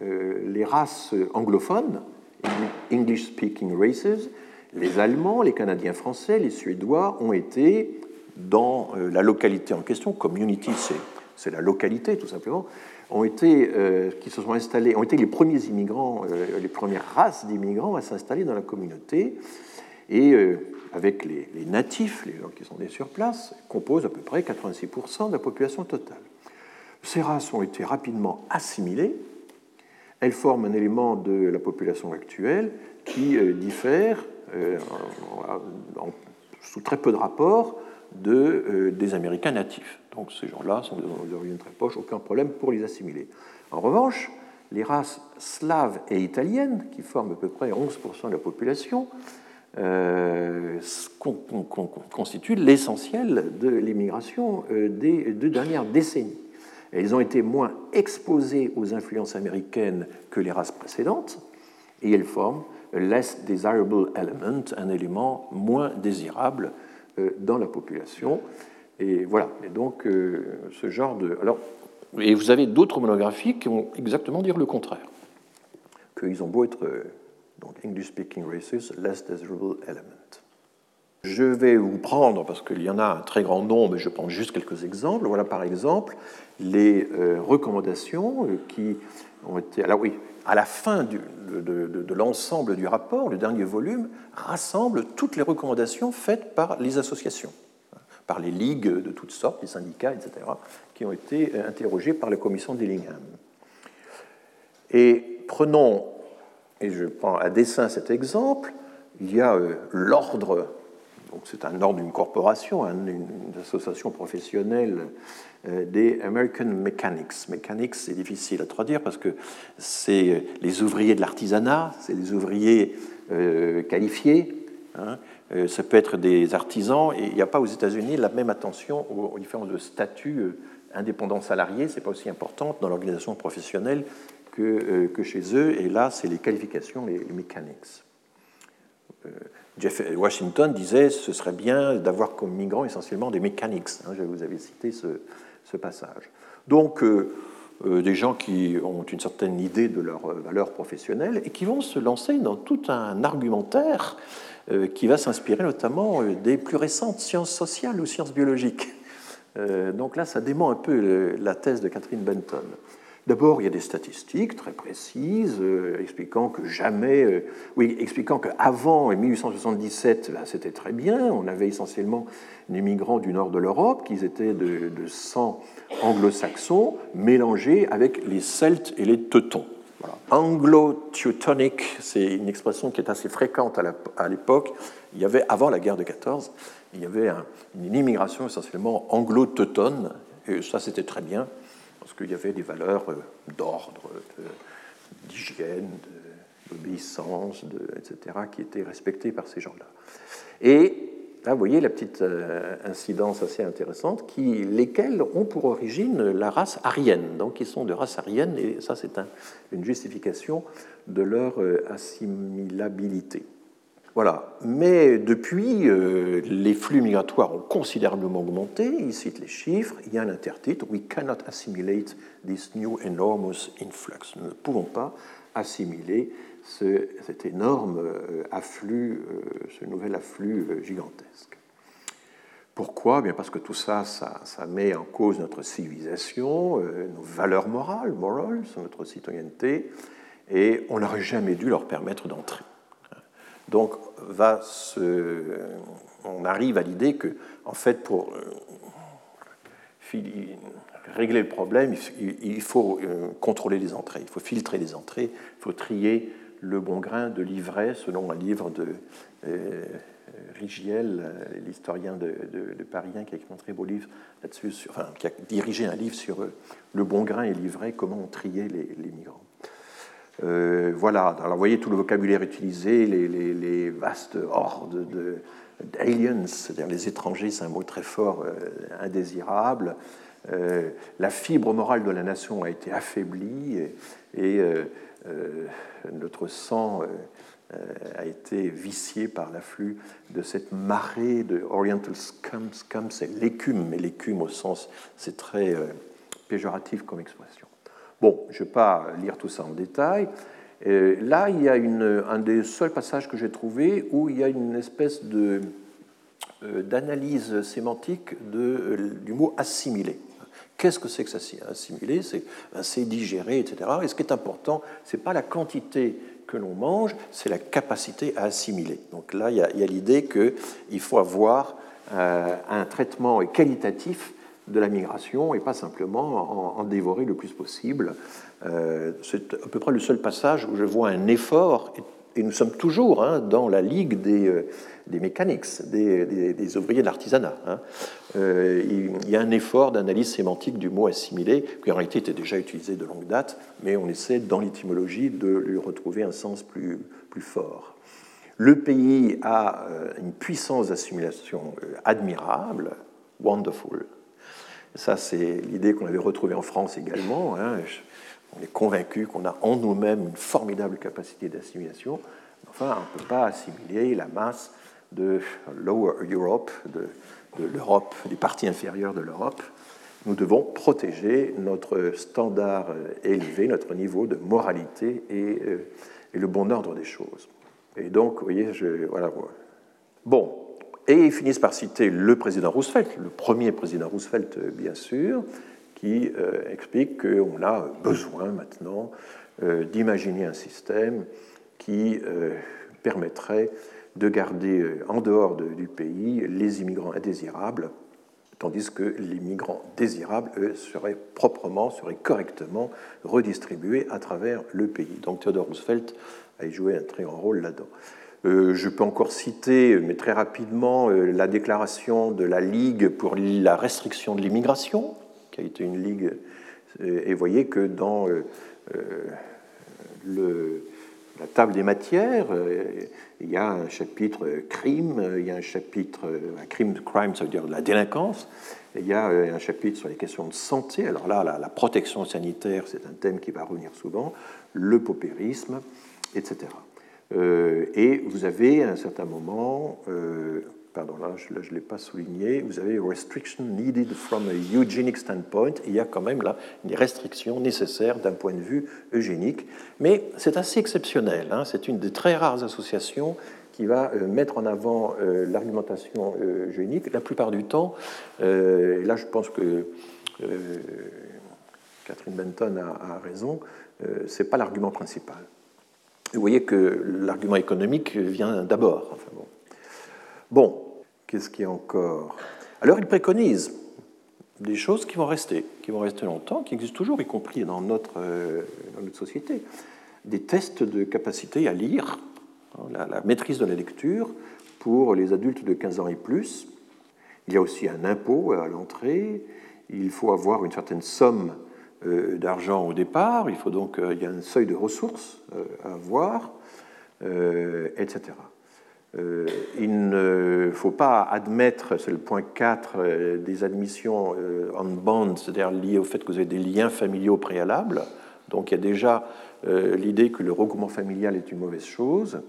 les races anglophones, English-speaking races, les Allemands, les Canadiens français, les Suédois, ont été dans la localité en question, community, c'est la localité tout simplement, ont été, euh, qui se sont installés, ont été les premiers immigrants, euh, les premières races d'immigrants à s'installer dans la communauté. Et euh, avec les, natifs, les gens qui sont nés sur place, composent à peu près 86% de la population totale. Ces races ont été rapidement assimilées. Elles forment un élément de la population actuelle qui diffère sous très peu de rapports de, des Américains natifs. Donc ces gens-là sont d'origine très proche, aucun problème pour les assimiler. En revanche, les races slaves et italiennes, qui forment à peu près 11% de la population, euh, constituent l'essentiel de l'immigration euh, des deux dernières décennies. elles ont été moins exposées aux influences américaines que les races précédentes, et elles forment less desirable element, un élément moins désirable euh, dans la population. Et voilà. Et donc, euh, ce genre de. Alors, et vous avez d'autres monographies qui vont exactement dire le contraire. Qu'ils ont beau être, euh, donc, English-speaking races, less desirable element. Je vais vous prendre, parce qu'il y en a un très grand nombre, je prends juste quelques exemples. Voilà par exemple les euh, recommandations qui ont été. Alors oui, à la fin du, de, de, de l'ensemble du rapport, le dernier volume rassemble toutes les recommandations faites par les associations par les ligues de toutes sortes, les syndicats, etc., qui ont été euh, interrogés par la commission d'Illingham. Et prenons, et je prends à dessein cet exemple, il y a euh, l'ordre, donc c'est un ordre d'une corporation, une, association professionnelle euh, des American Mechanics. Mechanics, c'est difficile à traduire parce que c'est les ouvriers de l'artisanat, c'est les ouvriers qualifiés. Hein, ça peut être des artisans, et il n'y a pas aux États-Unis la même attention aux, différences de statut euh, indépendant salarié, ce n'est pas aussi important dans l'organisation professionnelle que, que chez eux, et là, c'est les qualifications, les, mechanics. Jeff Washington disait ce serait bien d'avoir comme migrants essentiellement des mechanics. Hein, je vous avais cité ce, passage. Donc, euh, des gens qui ont une certaine idée de leur euh, valeur professionnelle et qui vont se lancer dans tout un argumentaire euh, qui va s'inspirer notamment des plus récentes sciences sociales ou sciences biologiques. Donc là, ça dément un peu la thèse de Catherine Benton. D'abord, il y a des statistiques très précises expliquant que jamais, oui, expliquant qu'avant 1877, ben, c'était très bien. On avait essentiellement des migrants du nord de l'Europe, qui étaient de, sang anglo-saxon, mélangés avec les Celtes et les Teutons. Anglo-teutonic, c'est une expression qui est assez fréquente à l'époque. Il y avait, avant la guerre de 14, il y avait une immigration essentiellement anglo-teutonne, et ça c'était très bien, parce qu'il y avait des valeurs euh, d'ordre, d'hygiène, d'obéissance, etc., qui étaient respectées par ces gens-là. Et Là, vous voyez la petite euh, incidence assez intéressante, qui, lesquelles ont pour origine la race aryenne, donc ils sont de race aryenne, et ça c'est une justification de leur euh, assimilabilité. Voilà. Mais depuis, euh, les flux migratoires ont considérablement augmenté. Il cite les chiffres. Il y a un intertitre We cannot assimilate this new enormous influx. Nous ne pouvons pas assimiler ce, cet énorme euh, afflux, euh, ce nouvel afflux euh, gigantesque. Pourquoi? Bien Parce que tout ça, ça, met en cause notre civilisation, nos valeurs morales, morals, notre citoyenneté, et on n'aurait jamais dû leur permettre d'entrer. Donc, va se, on arrive à l'idée que, en fait, pour régler le problème, il faut contrôler les entrées, il faut filtrer les entrées, il faut trier le bon grain de livret, selon un livre de euh, Rigiel, euh, l'historien de, de, Parisien, qui a écrit un très beau livre là-dessus, qui a dirigé un livre sur euh, le bon grain et livret, comment on triait les, migrants. voilà, alors vous voyez tout le vocabulaire utilisé, les, vastes hordes d'aliens, c'est-à-dire les étrangers, c'est un mot très fort, indésirable. la fibre morale de la nation a été affaiblie et notre sang euh, euh, a été vicié par l'afflux de cette marée de Oriental scum. Scum, c'est l'écume, mais l'écume au sens, c'est très péjoratif comme expression. Bon, je ne vais pas lire tout ça en détail. là, il y a une, un des seuls passages que j'ai trouvé où il y a une espèce de, d'analyse sémantique de, du mot assimilé. Qu'est-ce que c'est que ça assimiler C'est digérer, etc. Et ce qui est important, ce n'est pas la quantité que l'on mange, c'est la capacité à assimiler. Donc là, il y a, l'idée qu'il faut avoir euh, un traitement qualitatif de la migration et pas simplement en, dévorer le plus possible. Euh, c'est à peu près le seul passage où je vois un effort, et nous sommes toujours hein, dans la ligue des, euh, des mécaniques, des, ouvriers de l'artisanat. Hein. Euh, il y a un effort d'analyse sémantique du mot assimilé, qui en réalité était déjà utilisé de longue date, mais on essaie dans l'étymologie de lui retrouver un sens plus, fort. Le pays a euh, une puissance d'assimilation euh, admirable, wonderful. Ça, c'est l'idée qu'on avait retrouvée en France également. Hein. On est convaincu qu'on a en nous-mêmes une formidable capacité d'assimilation. Enfin, on ne peut pas assimiler la masse de Lower Europe, de, l'Europe, des parties inférieures de l'Europe, nous devons protéger notre standard euh, élevé, notre niveau de moralité euh, et, le bon ordre des choses. Et donc, vous voyez, voilà. Bon, et ils finissent par citer le président Roosevelt, le premier président Roosevelt, euh, bien sûr, qui explique qu'on a besoin maintenant d'imaginer un système qui permettrait de garder euh, en dehors du pays les immigrants indésirables, tandis que les migrants désirables, eux, seraient proprement, seraient correctement redistribués à travers le pays. Donc Theodore Roosevelt a joué un très grand rôle là-dedans. Euh, je peux encore citer, mais très rapidement, euh, la déclaration de la Ligue pour la restriction de l'immigration, qui a été une ligue. et vous voyez que dans le, la table des matières, il y a un chapitre crime, il y a un chapitre crime, crime, ça veut dire de la délinquance, il y a un chapitre sur les questions de santé. Alors là, la, protection sanitaire, c'est un thème qui va revenir souvent, le paupérisme, etc. et vous avez à un certain moment pardon, là je ne l'ai pas souligné, vous avez restriction needed from a eugenic standpoint, il y a quand même là des restrictions nécessaires d'un point de vue eugénique, mais c'est assez exceptionnel, hein. c'est une des très rares associations qui va euh, mettre en avant euh, l'argumentation euh, eugénique. La plupart du temps, et là je pense que Catherine Benton a, raison, ce n'est pas l'argument principal. Vous voyez que l'argument économique vient d'abord. Bon, Qu'est-ce qu'il y a encore? Alors, il préconise des choses qui vont rester, qui vont rester longtemps, qui existent toujours, y compris dans notre, euh, dans notre société. Des tests de capacité à lire, hein, la, maîtrise de la lecture pour les adultes de 15 ans et plus. Il y a aussi un impôt à l'entrée. Il faut avoir une certaine somme euh, d'argent au départ. Il faut donc, euh, il y a un seuil de ressources à avoir, etc. Euh, il ne faut pas admettre, c'est le point 4 euh, des admissions en euh, bond, c'est-à-dire liées au fait que vous avez des liens familiaux préalables. Donc il y a déjà l'idée que le regroupement familial est une mauvaise chose.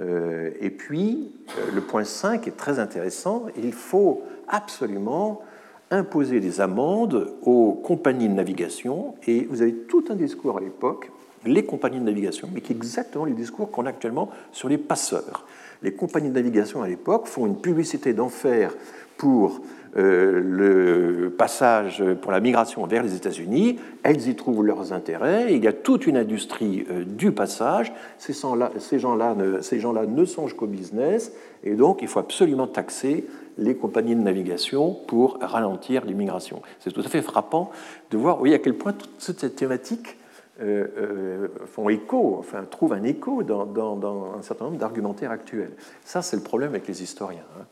Et puis, le point 5 est très intéressant. Il faut absolument imposer des amendes aux compagnies de navigation. Et vous avez tout un discours à l'époque, les compagnies de navigation, mais qui est exactement les discours qu'on a actuellement sur les passeurs les compagnies de navigation à l'époque font une publicité d'enfer pour euh, le passage pour la migration vers les États-Unis, elles y trouvent leurs intérêts, il y a toute une industrie euh, du passage, ces gens-là ne, gens ne songent qu'au business, et donc il faut absolument taxer les compagnies de navigation pour ralentir l'immigration. C'est tout à fait frappant de voir à quel point toute cette thématique euh, euh, font écho, enfin trouvent un écho dans, un certain nombre d'argumentaires actuels. Ça, c'est le problème avec les historiens. Hein.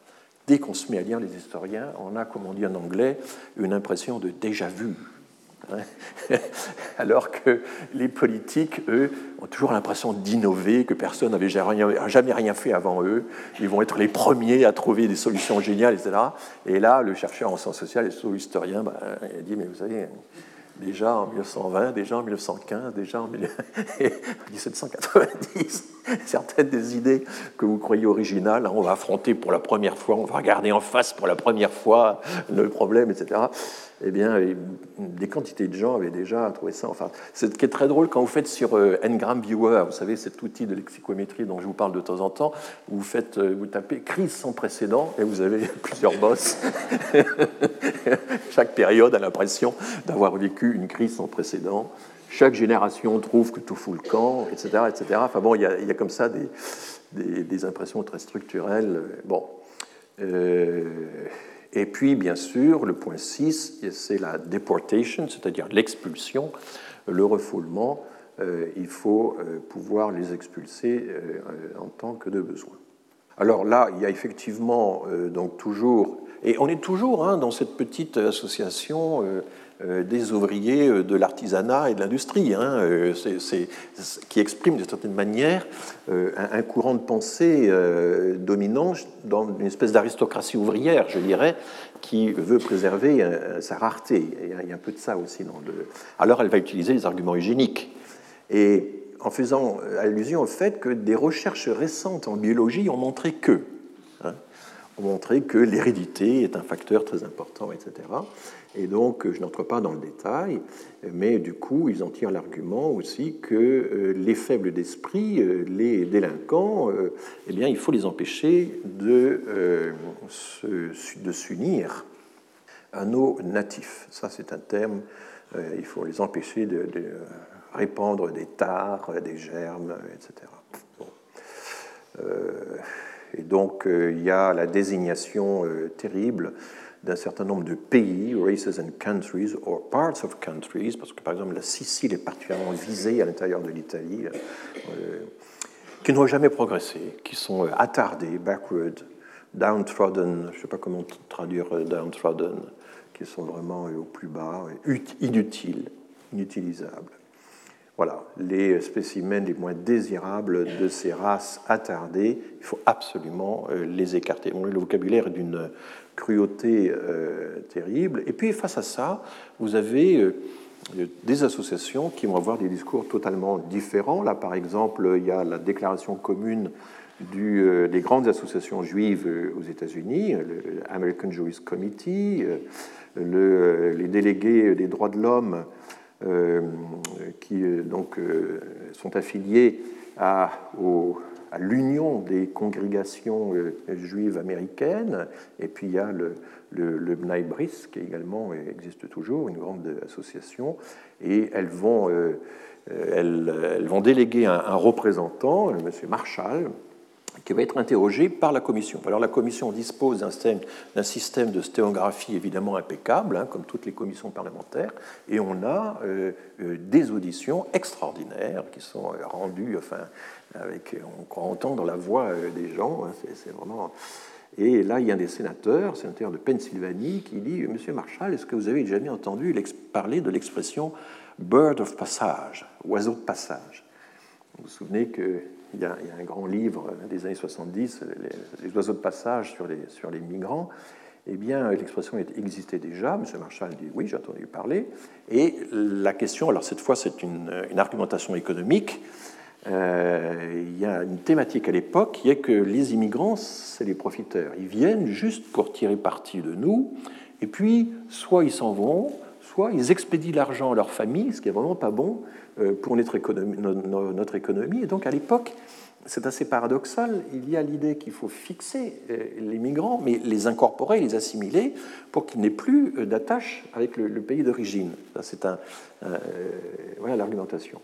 Dès qu'on se met à lire les historiens, on a, comme on dit en anglais, une impression de déjà vu. Hein. Alors que les politiques, eux, ont toujours l'impression d'innover, que personne n'avait jamais rien fait avant eux. Ils vont être les premiers à trouver des solutions géniales, etc. Et là, le chercheur en sciences sociales et l'historien, bah, il dit, mais vous savez, déjà en 1920, déjà en 1915, déjà en 1790. Certaines des idées que vous croyez originales, hein, on va affronter pour la première fois, on va regarder en face pour la première fois le problème, etc eh bien, des quantités de gens avaient déjà trouvé ça. Enfin, ce qui est très drôle quand vous faites sur euh, Ngram Viewer, vous savez, cet outil de lexicométrie dont je vous parle de temps en temps, vous faites, euh, vous tapez crise sans précédent et vous avez plusieurs bosses. Chaque période a l'impression d'avoir vécu une crise sans précédent. Chaque génération trouve que tout fout le camp, etc., etc. Enfin bon, il y a, comme ça des, des, impressions très structurelles. Bon. Euh, et puis, bien sûr, le point 6, c'est la deportation, c'est-à-dire l'expulsion, le refoulement. Euh, il faut euh, pouvoir les expulser euh, en tant que de besoin. Alors là, il y a effectivement donc toujours, et on est toujours hein, dans cette petite association des ouvriers euh, de l'artisanat et de l'industrie, hein, euh, qui exprime de certaine manière un, courant de pensée dominant dans une espèce d'aristocratie ouvrière, je dirais, qui veut préserver sa rareté. Il y a un peu de ça aussi. Dans le... Alors elle va utiliser les arguments hygiéniques. Et en faisant allusion au fait que des recherches récentes en biologie ont montré que, ont montré que l'hérédité est un facteur très important, etc. Et donc, je n'entre pas dans le détail, mais du coup, ils en tirent l'argument aussi que euh, les faibles d'esprit, euh, les délinquants, euh, eh bien, il faut les empêcher de, s'unir à nos natifs. Ça, c'est un terme, il faut les empêcher de, répandre des tares, des germes, etc. et donc, il y a la désignation terrible d'un certain nombre de pays, races and countries, or parts of countries, parce que par exemple la Sicile est particulièrement visée à l'intérieur de l'Italie, euh, qui n'ont jamais progressé, qui sont euh, attardés, backward, downtrodden, je ne sais pas comment traduire euh, downtrodden, qui sont vraiment au plus bas, inutiles, inutilisables. Voilà, les spécimens les moins désirables de ces races attardées, il faut absolument euh, les écarter. le vocabulaire est d'une cruauté euh, terrible. Et puis face à ça, vous avez euh, des associations qui vont avoir des discours totalement différents. Là, par exemple, il y a la déclaration commune des grandes associations juives aux États-Unis, le American Jewish Committee, les délégués des droits de l'homme qui euh, donc, euh, sont affiliés à, l'union des congrégations juives américaines, et puis il y a le, le, Bnei Bris, qui également existe toujours, une grande association, et elles vont, elles, vont déléguer un, un représentant, M. Marshall, qui va être interrogé par la commission. Alors la commission dispose d'un système, de sténographie évidemment impeccable, hein, comme toutes les commissions parlementaires, et on a euh, euh, des auditions extraordinaires qui sont euh, rendues, enfin, on croit entendre la voix des gens, hein, c'est vraiment... Et là, il y a un des sénateurs, sénateur de Pennsylvanie, qui dit Monsieur Marshall, est-ce que vous avez jamais entendu parler de l'expression bird of passage, oiseau de passage Vous vous souvenez que il y, a, un grand livre des années 70, les, oiseaux de passage sur les, sur les migrants. Eh bien, l'expression existait déjà. M. Marshall dit oui, j'ai entendu parler. Et la question, alors cette fois, c'est une, argumentation économique. Euh, il y a une thématique à l'époque qui est que les immigrants, c'est les profiteurs. Ils viennent juste pour tirer parti de nous, et puis soit ils s'en vont, soit ils expédient l'argent à leur famille, ce qui est vraiment pas bon, euh, pour notre économie. Et donc à l'époque, c'est assez paradoxal, il y a l'idée qu'il faut fixer euh, les migrants, mais les incorporer, les assimiler, pour qu'ils n'aient plus euh, d'attache avec le, pays d'origine. C'est un, voilà l'argumentation.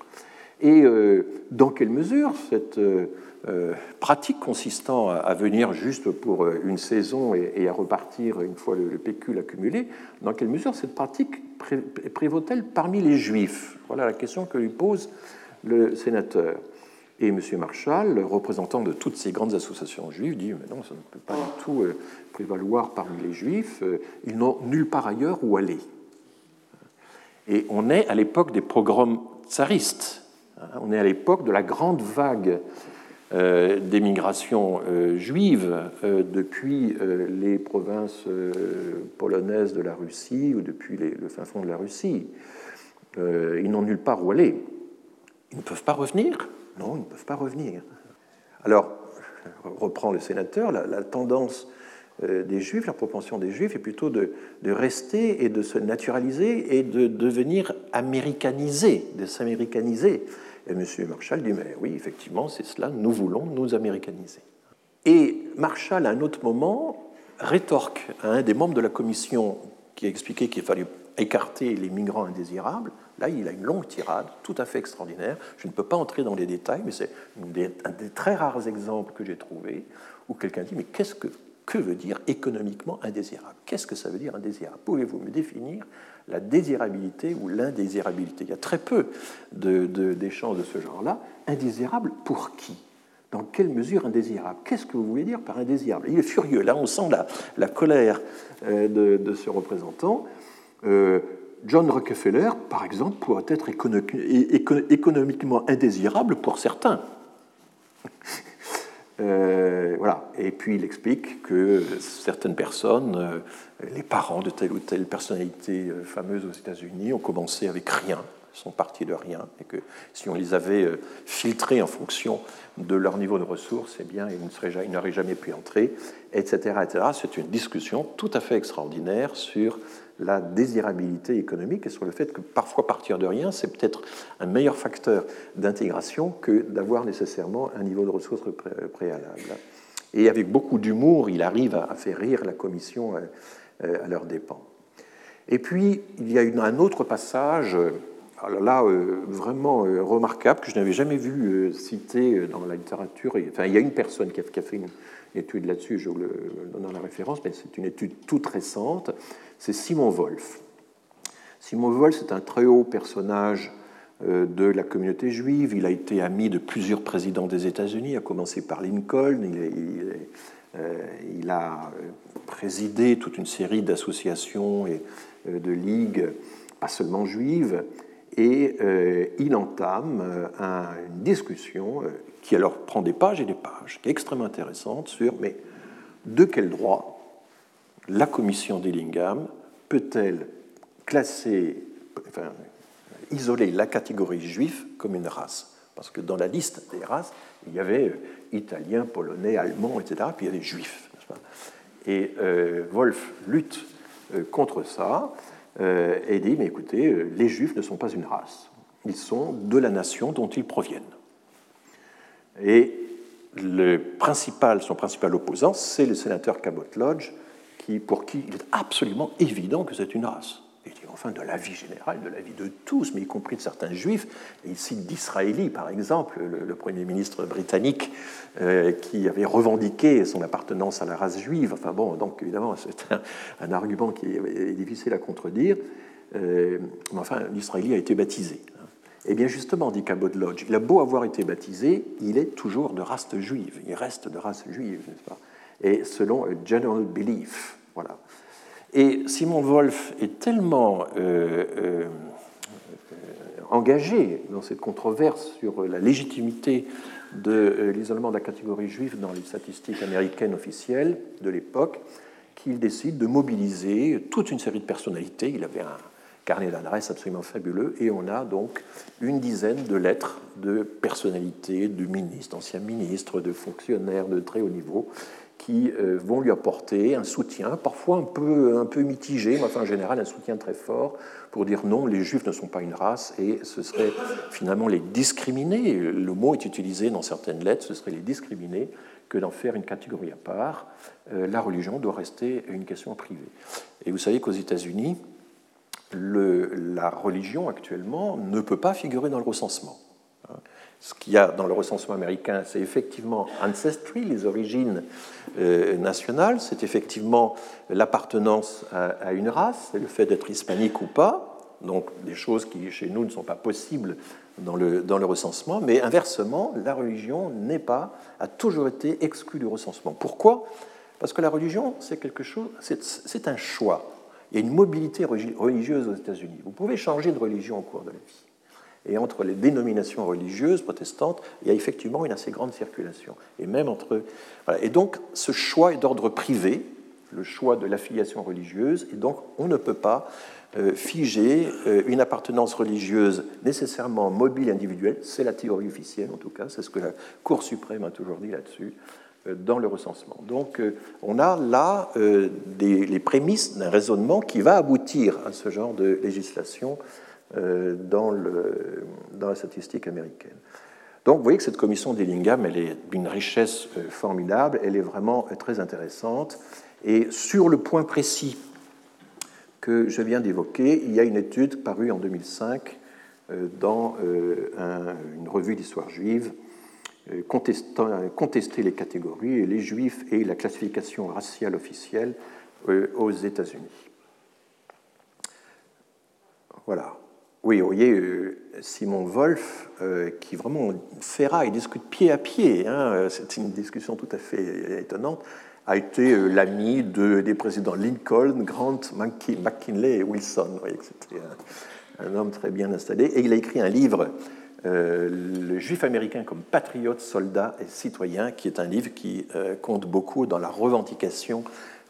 Et dans quelle mesure cette pratique consistant à, venir juste pour une saison et, à repartir une fois le, le pécule accumulé, dans quelle mesure cette pratique prévaut-elle parmi les juifs? Voilà la question que lui pose le sénateur. Et M. Marshall, représentant de toutes ces grandes associations juives, dit Mais non, ça ne peut pas du tout euh, prévaloir parmi les juifs, euh, ils n'ont nulle part ailleurs où aller. Et on est à l'époque des programmes tsaristes, hein. on est à l'époque de la grande vague euh, d'émigration euh, juive euh, depuis les provinces polonaises de la Russie ou depuis le fin fond de la Russie. Ils n'ont nulle part où aller. Ils ne peuvent pas revenir Non, ils ne peuvent pas revenir. Alors, reprend le sénateur, la, tendance des juifs, la propension des juifs est plutôt de, de, rester et de se naturaliser et de devenir américanisés, de s'américaniser. Et M. Marshall dit, mais oui, effectivement, c'est cela, nous voulons nous américaniser. Et Marshall, à un autre moment, rétorque à un des membres de la commission qui a expliqué qu'il fallait écarter les migrants indésirables. Là, il a une longue tirade, tout à fait extraordinaire. Je ne peux pas entrer dans les détails, mais c'est un des très rares exemples que j'ai trouvé où quelqu'un dit, mais qu'est-ce que, que veut dire économiquement indésirable? Qu'est-ce que ça veut dire indésirable? Pouvez-vous me définir la désirabilité ou l'indésirabilité. Il y a très peu d'échanges de, de ce genre-là. Indésirable pour qui? Dans quelle mesure indésirable? Qu'est-ce que vous voulez dire par indésirable? Il est furieux. Là, on sent la, colère euh, de, ce représentant. Euh, John Rockefeller, par exemple, pourrait être économiquement indésirable pour certains. Euh, voilà. Et puis il explique que certaines personnes, euh, les parents de telle ou telle personnalité euh, fameuse aux États-Unis, ont commencé avec rien, sont partis de rien, et que si on les avait filtrés en fonction de leur niveau de ressources, eh bien, ils n'auraient jamais pu entrer, etc. etc. C'est une discussion tout à fait extraordinaire sur la désirabilité économique et sur le fait que parfois partir de rien, c'est peut-être un meilleur facteur d'intégration que d'avoir nécessairement un niveau de ressources préalable. Et avec beaucoup d'humour, il arrive à faire rire la commission euh, euh, à leurs dépens. Et puis, il y a un autre passage, alors là, euh, vraiment remarquable, que je n'avais jamais vu cité dans la littérature. Enfin, il y a une personne qui a fait une étude là-dessus, je vous donne la référence, mais c'est une étude toute récente c'est Simon Wolf. Simon Wolf, c'est un très haut personnage euh, de la communauté juive. Il a été ami de plusieurs présidents des États-Unis, à commencer par Lincoln. Il, a euh, présidé toute une série d'associations et euh, de ligues, pas seulement juives. Et il entame une discussion qui alors prend des pages et des pages, qui est extrêmement intéressante sur mais de quel droit la commission d'Illingham peut-elle classer, enfin, isoler la catégorie juive comme une race? Parce que dans la liste des races, il y avait euh, italiens, polonais, allemands, etc., puis il y avait juifs. Et euh, Wolf lutte euh, contre ça et dit, mais écoutez, les juifs ne sont pas une race, ils sont de la nation dont ils proviennent. Et le principal, son principal opposant, c'est le sénateur Cabot Lodge, qui, pour qui il est absolument évident que c'est une race. De la vie générale, de la vie de tous, mais y compris de certains juifs. Il cite d'Israéli, par exemple, le, Premier ministre britannique euh, qui avait revendiqué son appartenance à la race juive. Enfin bon, donc évidemment, c'est un, argument qui est, difficile à contredire. Euh, mais enfin, l'Israéli a été baptisé. Eh bien, justement, dit Cabot Lodge, il a beau avoir été baptisé, il est toujours de race juive. Il reste de race juive, n'est-ce pas? Et selon General Belief. Voilà. Et Simon Wolf est tellement euh, euh, engagé dans cette controverse sur la légitimité de euh, l'isolement de la catégorie juive dans les statistiques américaines officielles de l'époque qu'il décide de mobiliser toute une série de personnalités. Il avait un carnet d'adresses absolument fabuleux, et on a donc une dizaine de lettres de personnalités, de ministres, d'anciens ministres, de fonctionnaires de très haut niveau, qui euh, vont lui apporter un soutien, parfois un peu, un peu mitigé, mais en général un soutien très fort, pour dire non, les juifs ne sont pas une race, et ce serait finalement les discriminer, le mot est utilisé dans certaines lettres, ce serait les discriminer que d'en faire une catégorie à part. Euh, la religion doit rester une question privée. Et vous savez qu'aux États-Unis, la religion actuellement ne peut pas figurer dans le recensement. Ce qu'il y a dans le recensement américain, c'est effectivement ancestry, les origines euh, nationales, c'est effectivement l'appartenance à, une race, le fait d'être hispanique ou pas, donc des choses qui chez nous ne sont pas possibles dans le, dans le recensement, mais inversement, la religion n'est pas, a toujours été exclue du recensement. Pourquoi? Parce que la religion, c'est quelque chose, c'est un choix. Il y a une mobilité religieuse aux États-Unis. Vous pouvez changer de religion au cours de la vie. Et entre les dénominations religieuses protestantes, il y a effectivement une assez grande circulation. Et même entre. Et donc, ce choix est d'ordre privé, le choix de l'affiliation religieuse, et donc on ne peut pas euh, figer euh, une appartenance religieuse nécessairement mobile individuelle. C'est la théorie officielle, en tout cas, c'est ce que la Cour suprême a toujours dit là-dessus. Euh, dans le recensement. Donc on a là les prémices d'un raisonnement qui va aboutir à ce genre de législation dans, le, dans la statistique américaine. Donc vous voyez que cette commission d'Illingham, elle est d'une richesse formidable, elle est vraiment très intéressante. Et sur le point précis que je viens d'évoquer, il y a une étude parue en 2005 dans une revue d'histoire juive euh, contester les catégories, les juifs et la classification raciale officielle euh, aux États-Unis. Voilà. Oui, vous voyez, euh, Simon Wolf, qui vraiment ferraille, discute pied à pied, hein, c'est une discussion tout à fait étonnante, a été l'ami de, des présidents Lincoln, Grant, McKinley et Wilson. Vous voyez que c'était un, homme très bien installé. Et il a écrit un livre euh, le juif américain comme patriote, soldat et citoyen, qui est un livre qui euh, compte beaucoup dans la revendication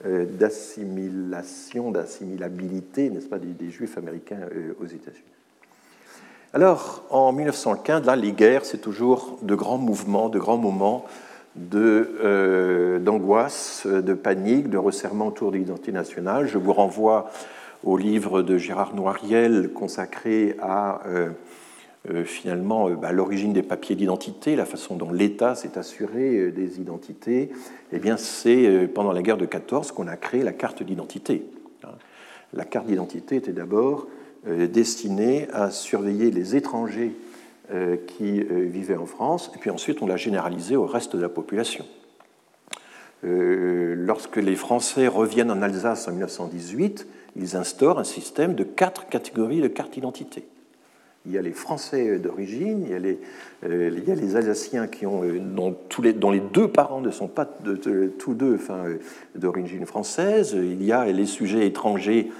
euh, d'assimilation, d'assimilabilité, n'est-ce pas, des, juifs américains aux États-Unis. Alors, en 1915, là, les guerres, c'est toujours de grands mouvements, de grands moments d'angoisse, de, panique, de resserrement autour de l'identité nationale. Je vous renvoie au livre de Gérard Noiriel consacré à euh, finalement euh, bah, l'origine des papiers d'identité, la façon dont l'État s'est assuré euh, des identités, eh bien c'est pendant la guerre de 14 qu'on a créé la carte d'identité. Hein. La carte d'identité était d'abord destinée à surveiller les étrangers qui vivaient en France, et puis ensuite on l'a généralisée au reste de la population. Lorsque les Français reviennent en Alsace en 1918, ils instaurent un système de quatre catégories de carte d'identité. Il y a les Français d'origine, il, euh, y a les Alsaciens qui ont, euh, dont, tous les, dont les deux parents ne sont pas tous deux d'origine française. Il y a les sujets étrangers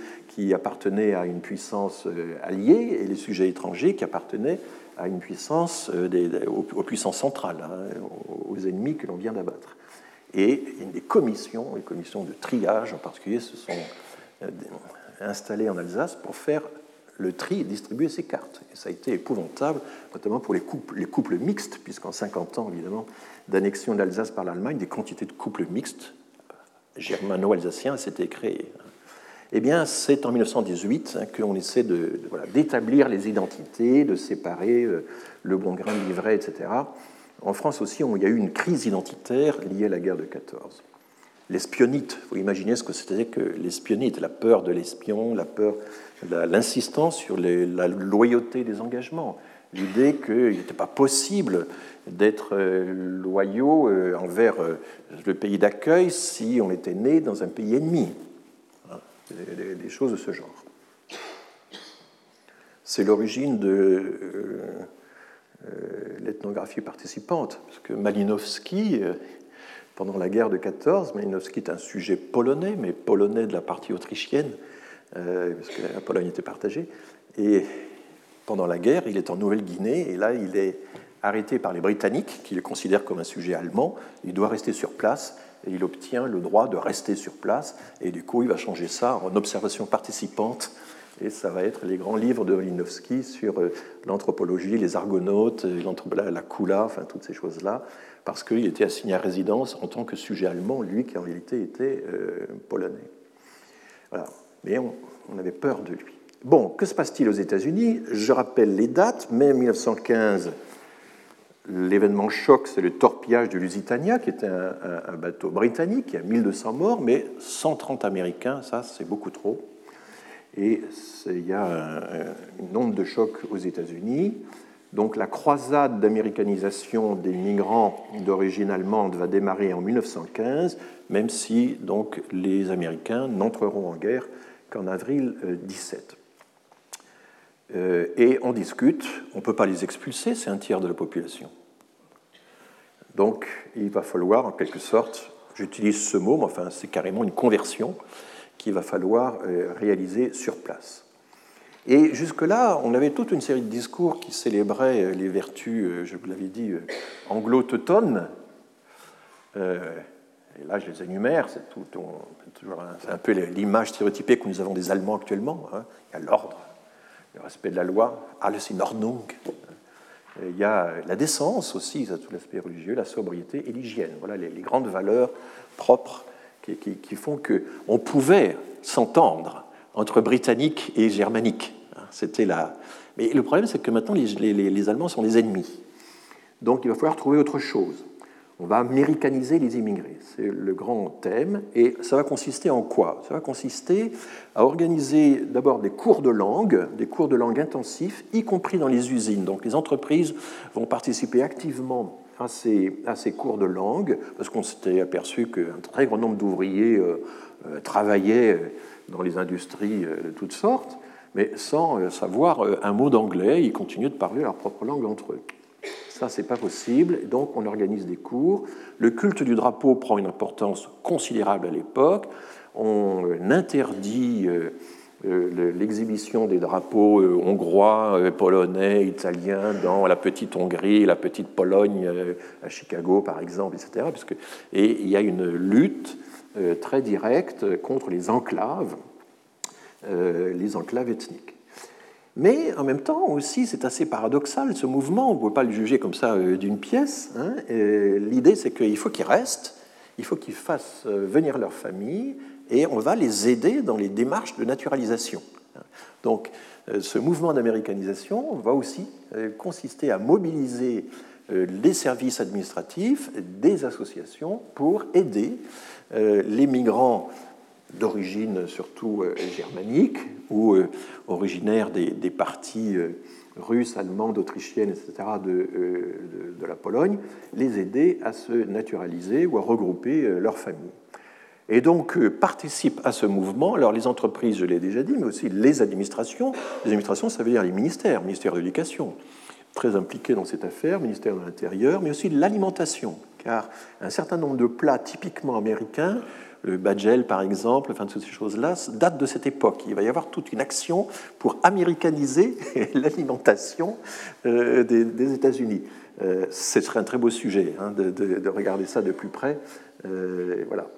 qui appartenaient à une puissance alliée et les sujets étrangers qui appartenaient à une puissance, aux, puissances centrales, hein, aux ennemis que l'on vient d'abattre. Et des commissions, les commissions de triage en particulier, se sont installées en Alsace pour faire le tri et distribuer ces cartes. Et ça a été épouvantable, notamment pour les couples, les couples mixtes, puisqu'en 50 ans, évidemment, d'annexion d'Alsace par l'Allemagne, des quantités de couples mixtes germano-alsaciens s'étaient créées. Eh bien, c'est en 1918 hein, qu'on essaie d'établir les identités, de séparer euh, le bon grain de l'ivraie, etc. En France aussi, il y a eu une crise identitaire liée à la guerre de 14. L'espionnite, vous imaginez ce que c'était que l'espionnite, la peur de l'espion, la peur, l'insistance sur la loyauté des engagements, l'idée qu'il n'était pas possible d'être euh, loyaux euh, envers le pays d'accueil si on était né dans un pays ennemi. Des, choses de ce genre. C'est l'origine de l'ethnographie participante, parce que Malinowski, pendant la guerre de 14, Malinowski est un sujet polonais, mais polonais de la partie autrichienne, parce que la Pologne était partagée, et pendant la guerre, il est en Nouvelle-Guinée, et là, il est arrêté par les Britanniques, qui le considèrent comme un sujet allemand. Il doit rester sur place et il obtient le droit de rester sur place. Et du coup, il va changer ça en observation participante. Et ça va être les grands livres de Malinowski sur euh, l'anthropologie, les argonautes, la Kula, enfin toutes ces choses-là, parce qu'il était assigné à résidence en tant que sujet allemand, lui qui en réalité était euh, polonais. Voilà. Mais on avait peur de lui. Bon, que se passe-t-il aux États-Unis? Je rappelle les dates. Mai 1915, L'événement choc, c'est le torpillage de Lusitania, qui était un, bateau britannique, qui a 1200 morts, mais 130 Américains, ça c'est beaucoup trop. Et il y a un, nombre de chocs aux États-Unis. Donc la croisade d'américanisation des migrants d'origine allemande va démarrer en 1915, même si donc les Américains n'entreront en guerre qu'en avril 17. Euh, et on discute, on ne peut pas les expulser, c'est un tiers de la population. Donc il va falloir, en quelque sorte, j'utilise ce mot, mais enfin c'est carrément une conversion qu'il va falloir euh, réaliser sur place. Et jusque-là, on avait toute une série de discours qui célébraient euh, les vertus, je vous l'avais dit, anglo-teutones. Et là, je les énumère, c'est un, peu l'image stéréotypée que nous avons des Allemands actuellement. Hein. Il y a l'ordre, le respect de la loi, alles in Ordnung, il y a la décence aussi, ça tout l'aspect religieux, la sobriété et l'hygiène. Voilà les, grandes valeurs propres qui, font qu'on pouvait s'entendre entre britanniques et germaniques. C'était là. Mais le problème, c'est que maintenant, les, les Allemands sont des ennemis. Donc il va falloir trouver autre chose. On va américaniser les immigrés. C'est le grand thème. Et ça va consister en quoi? Ça va consister à organiser d'abord des cours de langue, des cours de langue intensifs, y compris dans les usines. Donc les entreprises vont participer activement à ces, à ces cours de langue, parce qu'on s'était aperçu qu'un très grand nombre d'ouvriers euh, euh, travaillaient dans les industries euh, de toutes sortes, mais sans savoir un mot d'anglais, ils continuaient de parler leur propre langue entre eux. Ça, c'est pas possible. Donc, on organise des cours. Le culte du drapeau prend une importance considérable à l'époque. On interdit euh, euh, l'exhibition des drapeaux euh, hongrois, polonais, italiens dans la petite Hongrie, la petite Pologne à Chicago, par exemple, etc. et il y a une lutte très directe contre les enclaves, les enclaves ethniques. Mais en même temps aussi, c'est assez paradoxal ce mouvement, on ne peut pas le juger comme ça euh, d'une pièce. Hein. L'idée, c'est qu'il faut qu'ils restent, il faut qu'ils fassent euh, venir leur famille, et on va les aider dans les démarches de naturalisation. Donc euh, ce mouvement d'américanisation va aussi consister à mobiliser les services administratifs des associations pour aider les migrants d'origine surtout euh, germanique ou euh, originaire des, parties euh, russes, allemandes, autrichiennes, etc., de, de, la Pologne, les aider à se naturaliser ou à regrouper leur famille. Et donc participent à ce mouvement, alors les entreprises, je l'ai déjà dit, mais aussi les administrations. Les administrations, ça veut dire les ministères, ministère de l'Éducation, très impliqué dans cette affaire, ministère de l'Intérieur, mais aussi l'alimentation. car un certain nombre de plats typiquement américains, le badgel par exemple, enfin toutes ces choses-là, datent de cette époque. Il va y avoir toute une action pour américaniser l'alimentation euh, des, États-Unis. Euh, ce serait un très beau sujet hein, de, regarder ça de plus près. Euh, voilà.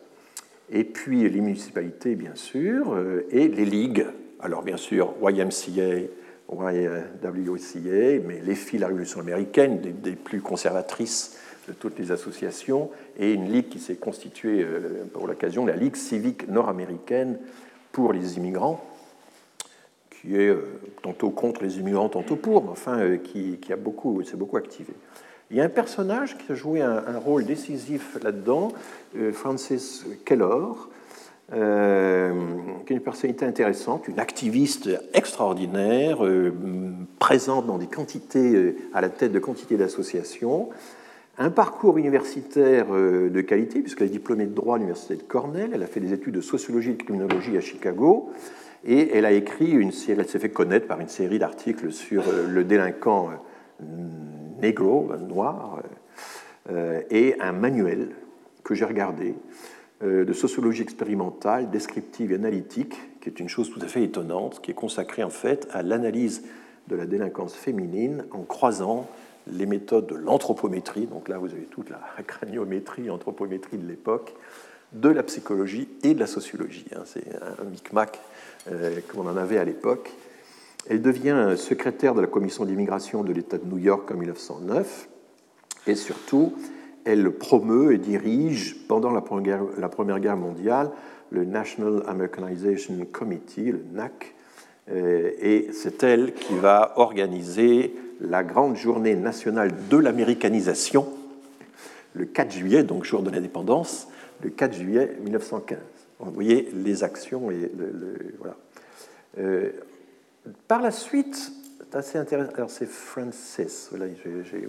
Et puis les municipalités, bien sûr, et les ligues. Alors bien sûr, YMCA, YWCA, mais les filles de la Révolution américaine, des plus conservatrices toutes les associations, et une ligue qui s'est constituée euh, pour l'occasion, la Ligue civique nord-américaine pour les immigrants, qui est euh, tantôt contre les immigrants, tantôt pour, mais enfin euh, qui, a beaucoup, s'est beaucoup activé. Il y a un personnage qui a joué un, rôle décisif là-dedans, Francis Kellor, qui est une personnalité intéressante, une activiste extraordinaire, présente dans des quantités, à la tête de quantités d'associations, un parcours universitaire euh, de qualité, puisqu'elle est diplômée de droit à l'université de Cornell, elle a fait des études de sociologie et de criminologie à Chicago, et elle a écrit une elle s'est fait connaître par une série d'articles sur euh, le délinquant euh, négro, noir, et un manuel que j'ai regardé de sociologie expérimentale, descriptive et analytique, qui est une chose tout à fait étonnante, qui est consacrée en fait à l'analyse de la délinquance féminine en croisant les méthodes de l'anthropométrie, donc là vous avez toute la craniométrie, anthropométrie de l'époque, de la psychologie et de la sociologie. Hein. C'est un micmac euh, qu'on en avait à l'époque. Elle devient secrétaire de la commission d'immigration de l'État de New York en 1909 et surtout, elle promeut et dirige pendant la Première Guerre, mondiale le National Americanization Committee, le NAC, euh, et c'est elle qui va organiser la grande journée nationale de l'américanisation, le 4 juillet, donc jour de l'indépendance, le 4 juillet 1915. Vous voyez les actions et voilà. Euh, par la suite, c'est assez intéressant. Alors c'est Francis, voilà, j'ai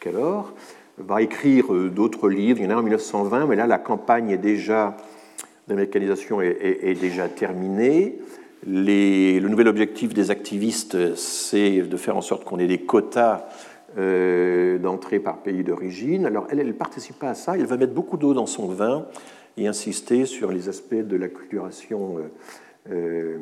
Kellor va écrire euh, d'autres livres. Il y en a en 1920, mais là la campagne d'américanisation est, déjà terminée le nouvel objectif des activistes, c'est de faire en sorte qu'on ait des quotas euh, d'entrée par pays d'origine. Alors elle, elle participe pas à ça, elle va mettre beaucoup d'eau dans son vin et insister sur les aspects de la culturation euh, euh,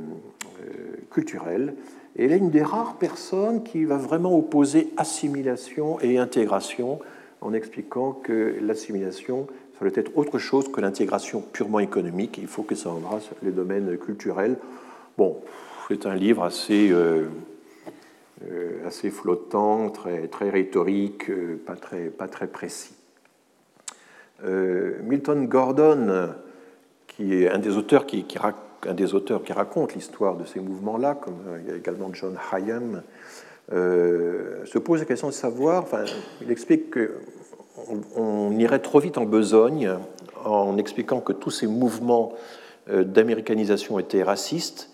culturelle. Et elle est une des rares personnes qui va vraiment opposer assimilation et intégration en expliquant que l'assimilation ça doit être autre chose que l'intégration purement économique. Il faut que ça embrasse les domaines culturels. C'est un livre assez, euh, euh, flottant, très, rhétorique, euh, pas, très, précis. Milton Gordon, qui est un des auteurs qui, raconte l'histoire de ces mouvements-là, comme également John Hayam, se pose la question de savoir, enfin, il explique qu'on on irait trop vite en besogne en expliquant que tous ces mouvements d'américanisation étaient racistes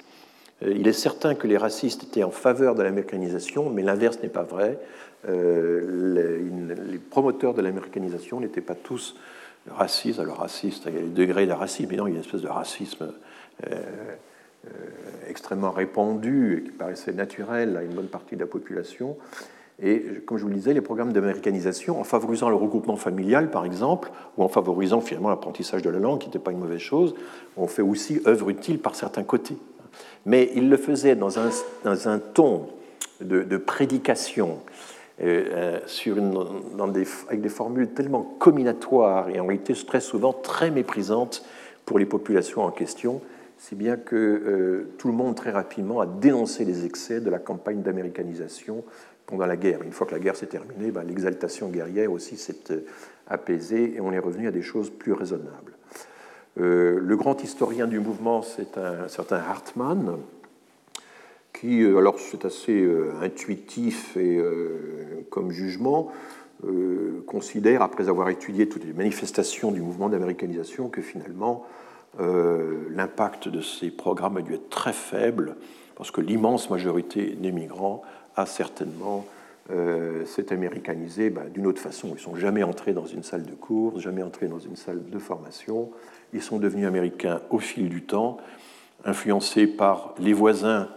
il est certain que les racistes étaient en faveur de l'américanisation, mais l'inverse n'est pas vrai. Euh, les, promoteurs de l'américanisation n'étaient pas tous racistes. Alors raciste, il y a des degrés de racisme, mais non, il y a une espèce de racisme euh, extrêmement répandu, qui paraissait naturel à une bonne partie de la population. Et comme je vous le disais, les programmes d'américanisation, en favorisant le regroupement familial, par exemple, ou en favorisant finalement l'apprentissage de la langue, qui n'était pas une mauvaise chose, ont fait aussi œuvre utile par certains côtés mais il le faisait dans un, dans un ton de, prédication, euh, sur une, dans des, avec des formules tellement combinatoires et en réalité très souvent très méprisantes pour les populations en question, si bien que euh, tout le monde très rapidement a dénoncé les excès de la campagne d'américanisation pendant la guerre. Une fois que la guerre s'est terminée, ben, l'exaltation guerrière aussi s'est euh, apaisée et on est revenu à des choses plus raisonnables. Euh, le grand historien du mouvement, c'est un certain Hartmann, qui, euh, alors c'est assez euh, intuitif et comme jugement, considère, après avoir étudié toutes les manifestations du mouvement d'américanisation, que finalement l'impact de ces programmes a dû être très faible, parce que l'immense majorité des migrants a certainement s'est américanisé ben, d'une autre façon. Ils ne sont jamais entrés dans une salle de cours, jamais entrés dans une salle de formation. Ils sont devenus américains au fil du temps, influencés par les voisins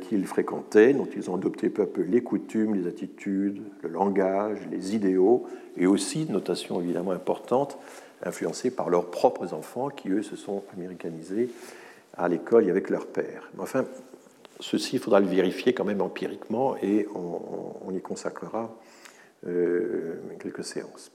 qu'ils fréquentaient, dont ils ont adopté peu à peu les coutumes, les attitudes, le langage, les idéaux, et aussi, notation évidemment importante, influencés par leurs propres enfants qui, eux, se sont américanisés à l'école et avec leur père. Enfin, ceci, il faudra le vérifier quand même empiriquement et on, y consacrera euh, quelques séances.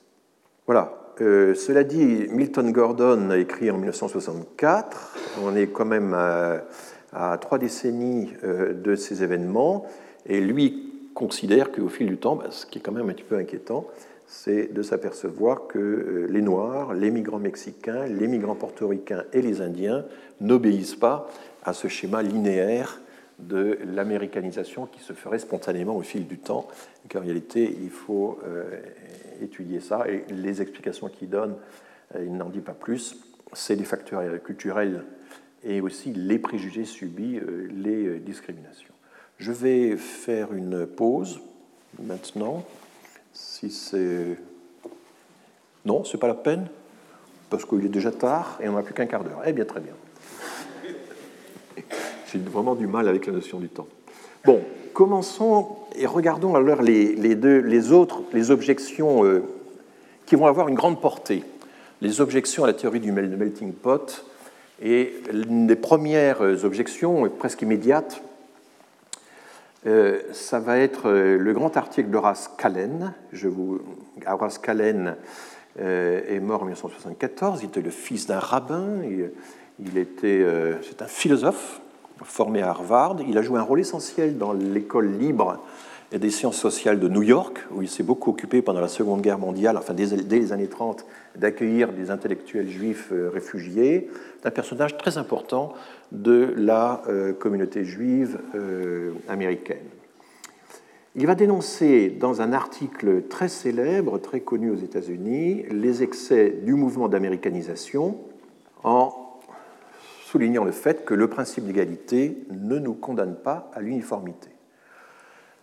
Voilà. Euh, cela dit, Milton Gordon a écrit en 1964. On est quand même à, trois décennies euh, de ces événements. Et lui considère qu'au fil du temps, bah, ce qui est quand même un petit peu inquiétant, c'est de s'apercevoir que les Noirs, les migrants mexicains, les migrants portoricains et les Indiens n'obéissent pas à ce schéma linéaire de l'américanisation qui se ferait spontanément au fil du temps, qu'en réalité, il faut euh, étudier ça. Et les explications qu'il donne, euh, il n'en dit pas plus, c'est des facteurs culturels et aussi les préjugés subis, euh, les discriminations. Je vais faire une pause maintenant, si c'est... Non, c'est pas la peine, parce qu'il est déjà tard et on n'a plus qu'un quart d'heure. Eh bien, très bien vraiment du mal avec la notion du temps. Bon, commençons et regardons alors les, deux, les autres, les objections euh, qui vont avoir une grande portée. Les objections à la théorie du melting pot. Et l'une des premières objections, presque immédiates, euh, ça va être euh, le grand article d'Horace Kallen. Horace Kallen est mort en 1974. Il était le fils d'un rabbin. Il était, c'est un philosophe formé à Harvard. Il a joué un rôle essentiel dans l'école libre et des sciences sociales de New York, où il s'est beaucoup occupé pendant la Seconde Guerre mondiale, enfin dès, les années 30, d'accueillir des intellectuels juifs euh, réfugiés. C'est un personnage très important de la euh, communauté juive euh, américaine. Il va dénoncer dans un article très célèbre, très connu aux États-Unis, les excès du mouvement d'américanisation en soulignant le fait que le principe d'égalité ne nous condamne pas à l'uniformité.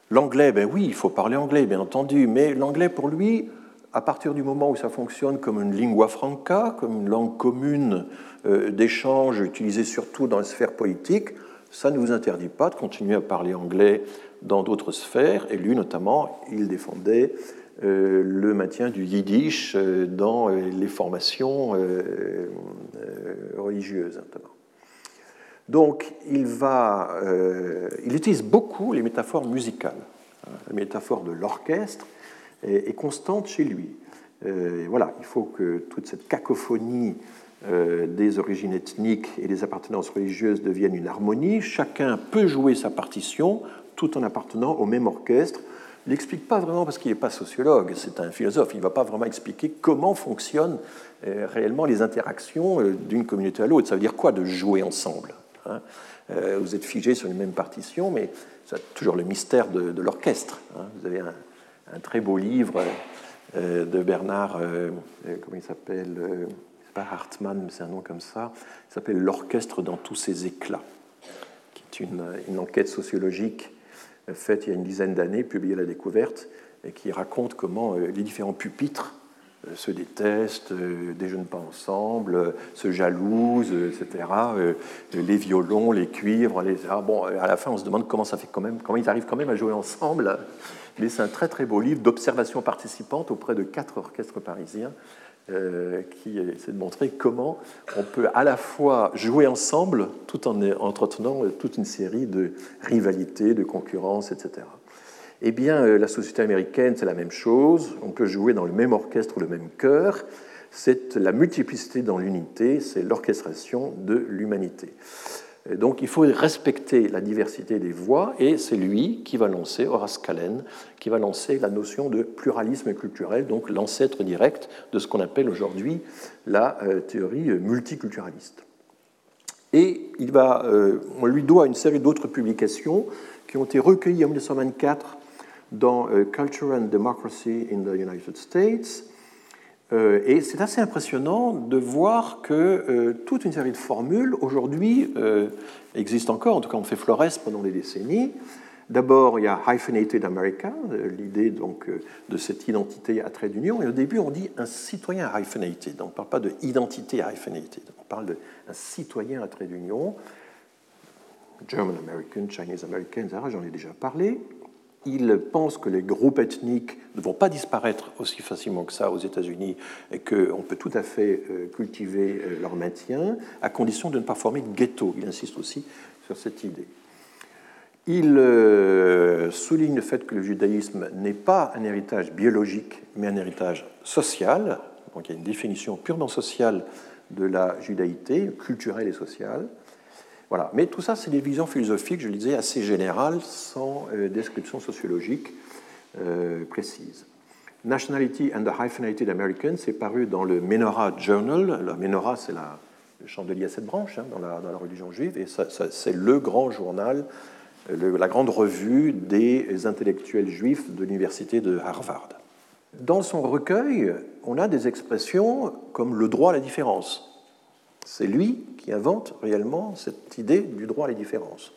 L'anglais, ben oui, il faut parler anglais, bien entendu, mais l'anglais, pour lui, à partir du moment où ça fonctionne comme une lingua franca, comme une langue commune euh, d'échange utilisée surtout dans la sphère politique, ça ne vous interdit pas de continuer à parler anglais dans d'autres sphères. Et lui, notamment, il défendait le maintien du yiddish euh, dans les formations religieuses. Donc, il, euh, utilise beaucoup les métaphores musicales. La métaphore de l'orchestre est, constante chez lui. Euh, voilà, il faut que toute cette cacophonie euh, des origines ethniques et des appartenances religieuses devienne une harmonie. Chacun peut jouer sa partition tout en appartenant au même orchestre. Il n'explique pas vraiment parce qu'il n'est pas sociologue, c'est un philosophe. Il ne va pas vraiment expliquer comment fonctionnent réellement les interactions d'une communauté à l'autre. Ça veut dire quoi de jouer ensemble Hein? Euh, vous êtes figé sur une même partition, mais c'est toujours le mystère de, l'orchestre. Hein. Vous avez un, très beau livre euh, de Bernard, euh, comment il s'appelle C'est pas Hartmann, mais c'est un nom comme ça. Il s'appelle L'orchestre dans tous ses éclats, qui est une enquête sociologique faite il y a une dizaine d'années, publiée à la découverte, et qui raconte comment les différents pupitres euh, se détestent, euh, déjeunent pas ensemble, euh, se jalousent, etc. Les violons, les cuivres, les... Ah, bon, à la fin, on se demande comment ça fait quand même, comment ils arrivent quand même à jouer ensemble. Mais c'est un très très beau livre d'observation participante auprès de quatre orchestres parisiens qui essaie de montrer comment on peut à la fois jouer ensemble tout en entretenant toute une série de rivalités, de concurrences, etc. Eh bien, euh, la société américaine, c'est la même chose. On peut jouer dans le même orchestre le même chœur. C'est la multiplicité dans l'unité, c'est l'orchestration de l'humanité. Donc il faut respecter la diversité des voix et c'est lui qui va lancer, Horace Kallen, qui va lancer la notion de pluralisme culturel, donc l'ancêtre direct de ce qu'on appelle aujourd'hui la euh, théorie multiculturaliste. Et il va, euh, on lui doit une série d'autres publications qui ont été recueillies en 1924 dans euh, Culture and Democracy in the United States. Euh, et c'est assez impressionnant de voir que euh, toute une série de formules aujourd'hui existent encore, en tout cas on fait Flores pendant des décennies. D'abord, il y a Hyphenated America, l'idée donc de cette identité à trait d'union. Et au début, on dit un citoyen hyphenated. On ne parle pas de identité hyphenated, on parle d'un citoyen à trait d'union. German American, Chinese American, etc. J'en ai déjà parlé. Il pense que les groupes ethniques ne vont pas disparaître aussi facilement que ça aux États-Unis et qu'on peut tout à fait euh, cultiver euh, leur maintien à condition de ne pas former de ghetto. Il insiste aussi sur cette idée. Il euh, souligne le fait que le judaïsme n'est pas un héritage biologique, mais un héritage social. Donc il y a une définition purement sociale de la judaïté, culturelle et sociale. Voilà. Mais tout ça, c'est des visions philosophiques, je le disais, assez générales, sans euh, description sociologique euh, précise. Nationality and the Hyphenated American, c'est paru dans le Menorah Journal. Le Menorah, c'est le chandelier à sept branches hein, dans, la, dans, la, religion juive, et c'est le grand journal, la grande revue des intellectuels juifs de l'université de Harvard. Dans son recueil, on a des expressions comme le droit à la différence. C'est lui qui invente réellement cette idée du droit à la différence.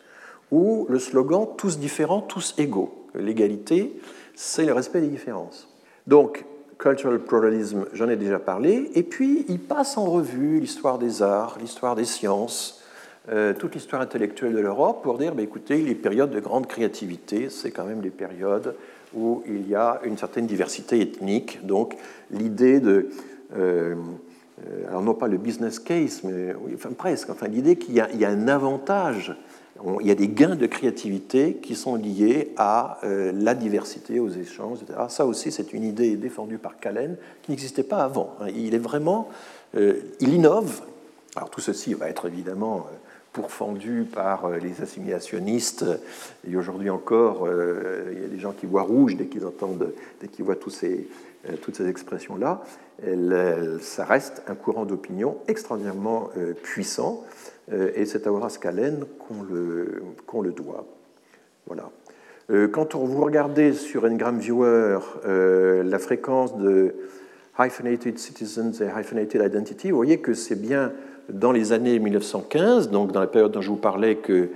Ou le slogan tous différents, tous égaux. L'égalité, c'est le respect des différences. Donc, cultural pluralism, j'en ai déjà parlé. Et puis, il passe en revue l'histoire des arts, l'histoire des sciences, euh, toute l'histoire intellectuelle de l'Europe pour dire, bah, écoutez, les périodes de grande créativité, c'est quand même des périodes où il y a une certaine diversité ethnique. Donc, l'idée de... Euh, alors non pas le business case, mais enfin presque, enfin l'idée qu'il y, a un avantage, il y a des gains de créativité qui sont liés à euh, la diversité, aux échanges, etc. Ça aussi, c'est une idée défendue par Calen qui n'existait pas avant. Il est vraiment, euh, il innove. Alors tout ceci va être évidemment pourfendu par les assimilationnistes. Et aujourd'hui encore, il y a des gens qui voient rouge dès qu'ils entendent, dès qu'ils voient tous ces, toutes ces expressions-là ça reste un courant d'opinion extraordinairement euh, puissant, euh, et c'est à Horace Callen qu'on le, qu'on le doit. Voilà. Euh, quand vous regardez sur Ngram Viewer la fréquence de hyphenated citizens et hyphenated identity, vous voyez que c'est bien dans les années 1915, donc dans la période dont je vous parlais, que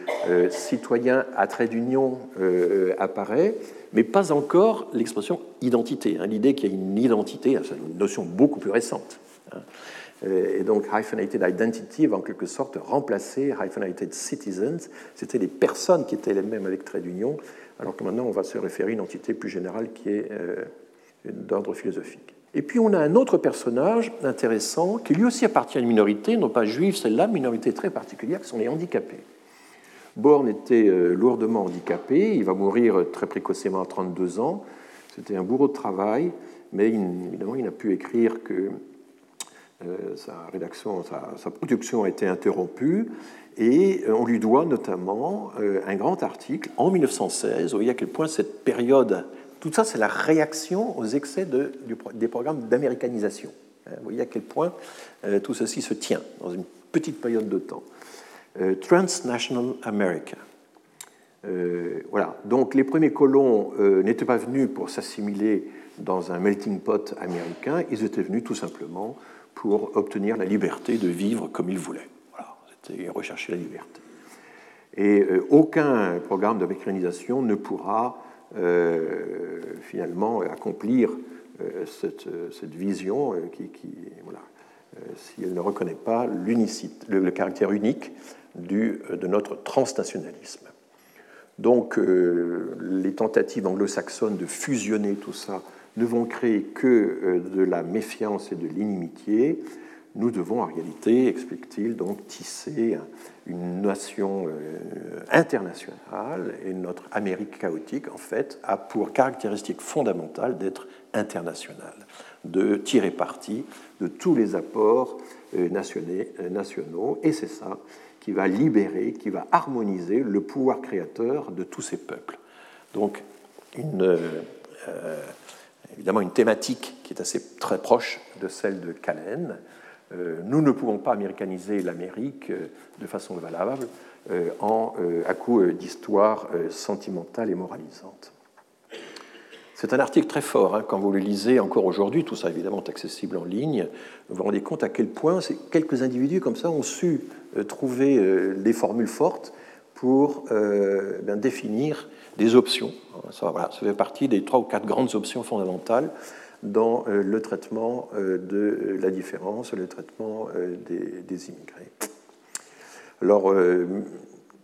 citoyen à trait d'union apparaît, mais pas encore l'expression identité. Hein. L'idée qu'il y a une identité, c'est une notion beaucoup plus récente. Hein. Et donc, hyphenated identity va en quelque sorte remplacer hyphenated citizens. C'était les personnes qui étaient les mêmes avec trait d'union, alors que maintenant on va se référer à une entité plus générale qui est euh, d'ordre philosophique. Et puis on a un autre personnage intéressant qui lui aussi appartient à une minorité, non pas juive, celle-là, minorité très particulière, qui sont les handicapés. Born était euh, lourdement handicapé, il va mourir très précocement à 32 ans. C'était un bourreau de travail, mais évidemment, il n'a pu écrire que euh, sa, rédaction, sa, production a été interrompue. Et euh, on lui doit notamment un grand article en 1916. Vous voyez à quel point cette période, tout ça, c'est la réaction aux excès de, des programmes d'américanisation. Hein, vous voyez à quel point tout ceci se tient dans une petite période de temps. Euh, Transnational America. Euh, voilà. Donc les premiers colons euh, n'étaient pas venus pour s'assimiler dans un melting pot américain, ils étaient venus tout simplement pour obtenir la liberté de vivre comme ils voulaient. Voilà, c'était rechercher la liberté. Et aucun programme d'américanisation ne pourra finalement accomplir cette, cette, vision qui, voilà, si elle ne reconnaît pas le, le caractère unique du, de notre transnationalisme. Donc euh, les tentatives anglo-saxonnes de fusionner tout ça ne vont créer que euh, de la méfiance et de l'inimitié. Nous devons en réalité, explique-t-il, donc tisser une nation euh, internationale et notre Amérique chaotique, en fait, a pour caractéristique fondamentale d'être internationale, de tirer parti de tous les apports nationaux, et c'est ça qui va libérer, qui va harmoniser le pouvoir créateur de tous ces peuples. Donc, euh, évidemment, une thématique qui est assez très proche de celle de Callen. Euh, nous ne pouvons pas américaniser l'Amérique euh, de façon valable en, à coup d'histoire sentimentale et moralisante. C'est un article très fort. Hein, quand vous le lisez encore aujourd'hui, tout ça évidemment est accessible en ligne, vous vous rendez compte à quel point quelques individus comme ça ont su euh, trouver euh, des formules fortes pour euh, ben, définir des options. Ça fait partie des trois ou quatre grandes options fondamentales dans le traitement de la différence, le traitement des, immigrés. Alors,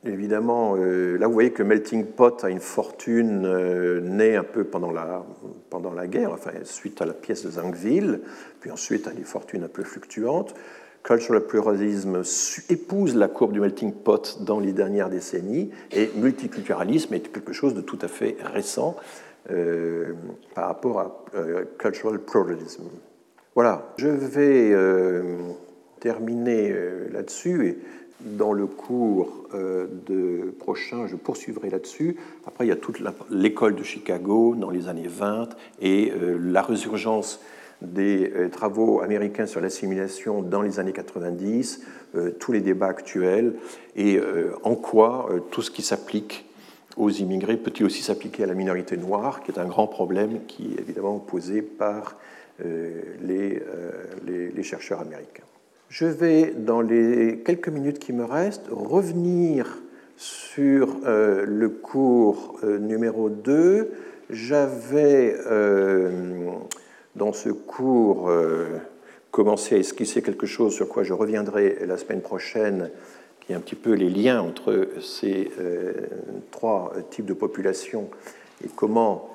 évidemment, euh, là vous voyez que Melting Pot a une fortune euh, née un peu pendant la, pendant la guerre, enfin suite à la pièce de Zangville, puis ensuite à des fortunes un peu fluctuantes. Cultural pluralism épouse la courbe du melting pot dans les dernières décennies et multiculturalisme est quelque chose de tout à fait récent euh, par rapport à cultural pluralism. Voilà, je vais terminer là-dessus et dans le cours euh, de prochain, je poursuivrai là-dessus. Après, il y a toute l'école de Chicago dans les années 20 et euh, la résurgence des euh, travaux américains sur l'assimilation dans les années 90, tous les débats actuels et en quoi tout ce qui s'applique aux immigrés peut-il aussi s'appliquer à la minorité noire, qui est un grand problème qui est évidemment posé par les, les chercheurs américains. Je vais, dans les quelques minutes qui me restent, revenir sur euh, le cours euh, numéro 2. J'avais, euh, dans ce cours, commencé à esquisser quelque chose sur quoi je reviendrai la semaine prochaine, qui est un petit peu les liens entre ces trois types de populations et comment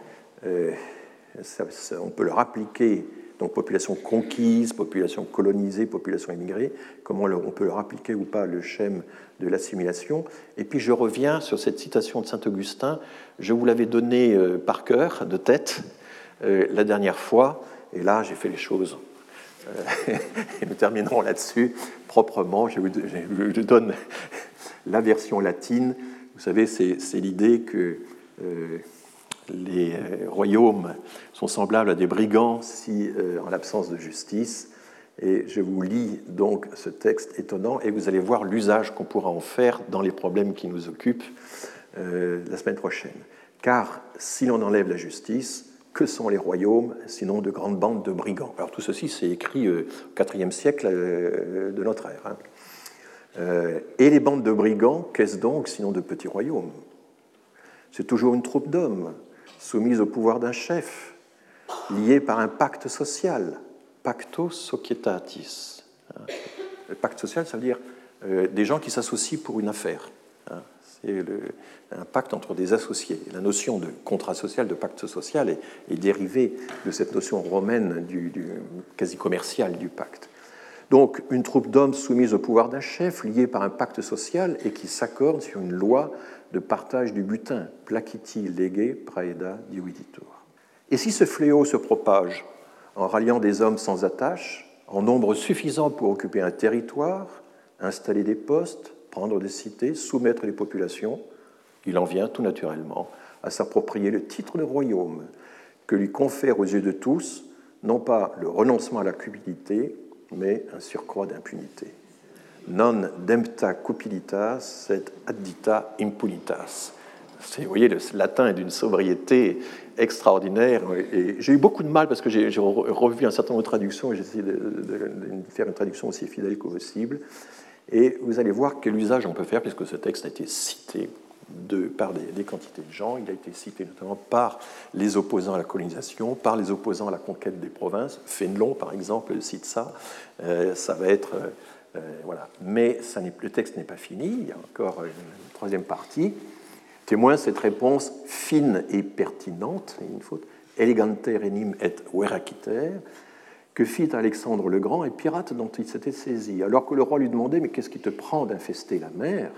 on peut leur appliquer donc population conquise, population colonisée, population immigrée, comment on peut leur appliquer ou pas le schème de l'assimilation. Et puis je reviens sur cette citation de Saint-Augustin, je vous l'avais donnée euh, par cœur, de tête, euh, la dernière fois, et là j'ai fait les choses. Euh, et nous terminerons là-dessus proprement. Je vous donne la version latine. Vous savez, c'est l'idée que les royaumes sont semblables à des brigands si, euh, en l'absence de justice. Et je vous lis donc ce texte étonnant et vous allez voir l'usage qu'on pourra en faire dans les problèmes qui nous occupent euh, la semaine prochaine. Car si l'on enlève la justice, que sont les royaumes sinon de grandes bandes de brigands? Alors tout ceci, c'est écrit euh, au IVe siècle de notre ère. Hein. et les bandes de brigands, qu'est-ce donc sinon de petits royaumes? C'est toujours une troupe d'hommes soumise au pouvoir d'un chef, liés par un pacte social, pacto societatis. Le pacte social, ça veut dire euh, des gens qui s'associent pour une affaire. Hein. C'est un pacte entre des associés. La notion de contrat social, de pacte social, est, dérivée de cette notion romaine du, quasi commercial du pacte. Donc, une troupe d'hommes soumise au pouvoir d'un chef, liée par un pacte social et qui s'accorde sur une loi de partage du butin, placiti lege praeda dividitur. Et si ce fléau se propage en ralliant des hommes sans attache, en nombre suffisant pour occuper un territoire, installer des postes, prendre des cités, soumettre les populations, il en vient tout naturellement à s'approprier le titre de royaume que lui confère aux yeux de tous non pas le renoncement à la cupidité, mais un surcroît d'impunité. Non dempta cupilitas, sed addita impunitas. Vous voyez, le latin est d'une sobriété extraordinaire. Et j'ai eu beaucoup de mal parce que j'ai revu un certain nombre de traductions et j'ai essayé de, faire une traduction aussi fidèle que possible. Et vous allez voir quel usage on peut faire, puisque ce texte a été cité de, par des, quantités de gens. Il a été cité notamment par les opposants à la colonisation, par les opposants à la conquête des provinces. Fénelon, par exemple, cite ça. Euh, ça va être. Euh, euh, voilà. Mais le texte n'est pas fini. Il y a encore une troisième partie témoin cette réponse fine et pertinente, une faute, renim et veraciter, que fit Alexandre le Grand et pirate dont il s'était saisi. Alors que le roi lui demandait Mais qu'est-ce qui te prend d'infester la mer?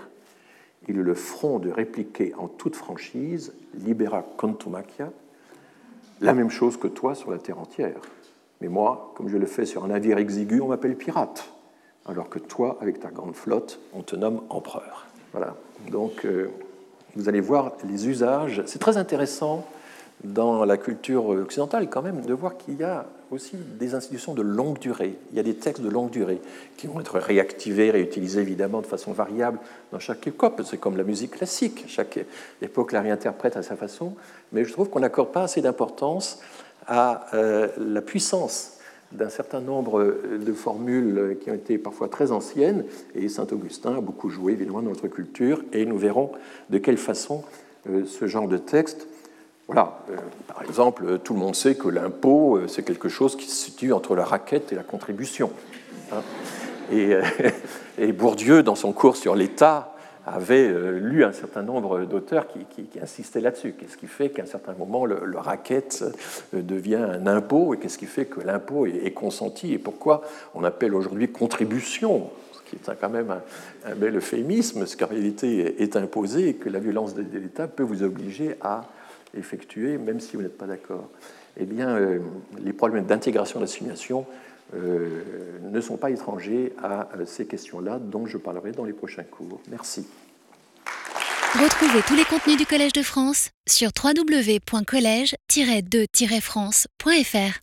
Il eut le front de répliquer en toute franchise Libera contumacia, la même chose que toi sur la terre entière. Mais moi, comme je le fais sur un navire exigu, on m'appelle pirate, alors que toi, avec ta grande flotte, on te nomme empereur. Voilà. Donc. Euh, vous allez voir les usages. C'est très intéressant dans la culture occidentale quand même de voir qu'il y a aussi des institutions de longue durée. Il y a des textes de longue durée qui vont être réactivés, réutilisés évidemment de façon variable dans chaque époque. C'est comme la musique classique. Chaque époque la réinterprète à sa façon. Mais je trouve qu'on n'accorde pas assez d'importance à euh, la puissance d'un certain nombre de formules qui ont été parfois très anciennes, et Saint-Augustin a beaucoup joué évidemment dans notre culture, et nous verrons de quelle façon euh, ce genre de texte, voilà, euh, par exemple, tout le monde sait que l'impôt, euh, c'est quelque chose qui se situe entre la raquette et la contribution. Hein. et, Bourdieu, dans son cours sur l'État, avait euh, lu un certain nombre d'auteurs qui, insistaient là-dessus. Qu'est-ce qui fait qu'à un certain moment le, racket euh, devient un impôt et qu'est-ce qui fait que l'impôt est, consenti et pourquoi on appelle aujourd'hui contribution, ce qui est quand même un, bel euphémisme, ce qu'en réalité est imposé et que la violence de l'État peut vous obliger à effectuer même si vous n'êtes pas d'accord. Eh bien, euh, les problèmes d'intégration d'assimilation euh, ne sont pas étrangers à euh, ces questions-là dont je parlerai dans les prochains cours. Merci. Retrouvez tous les contenus du Collège de France sur www.colège-2-france.fr.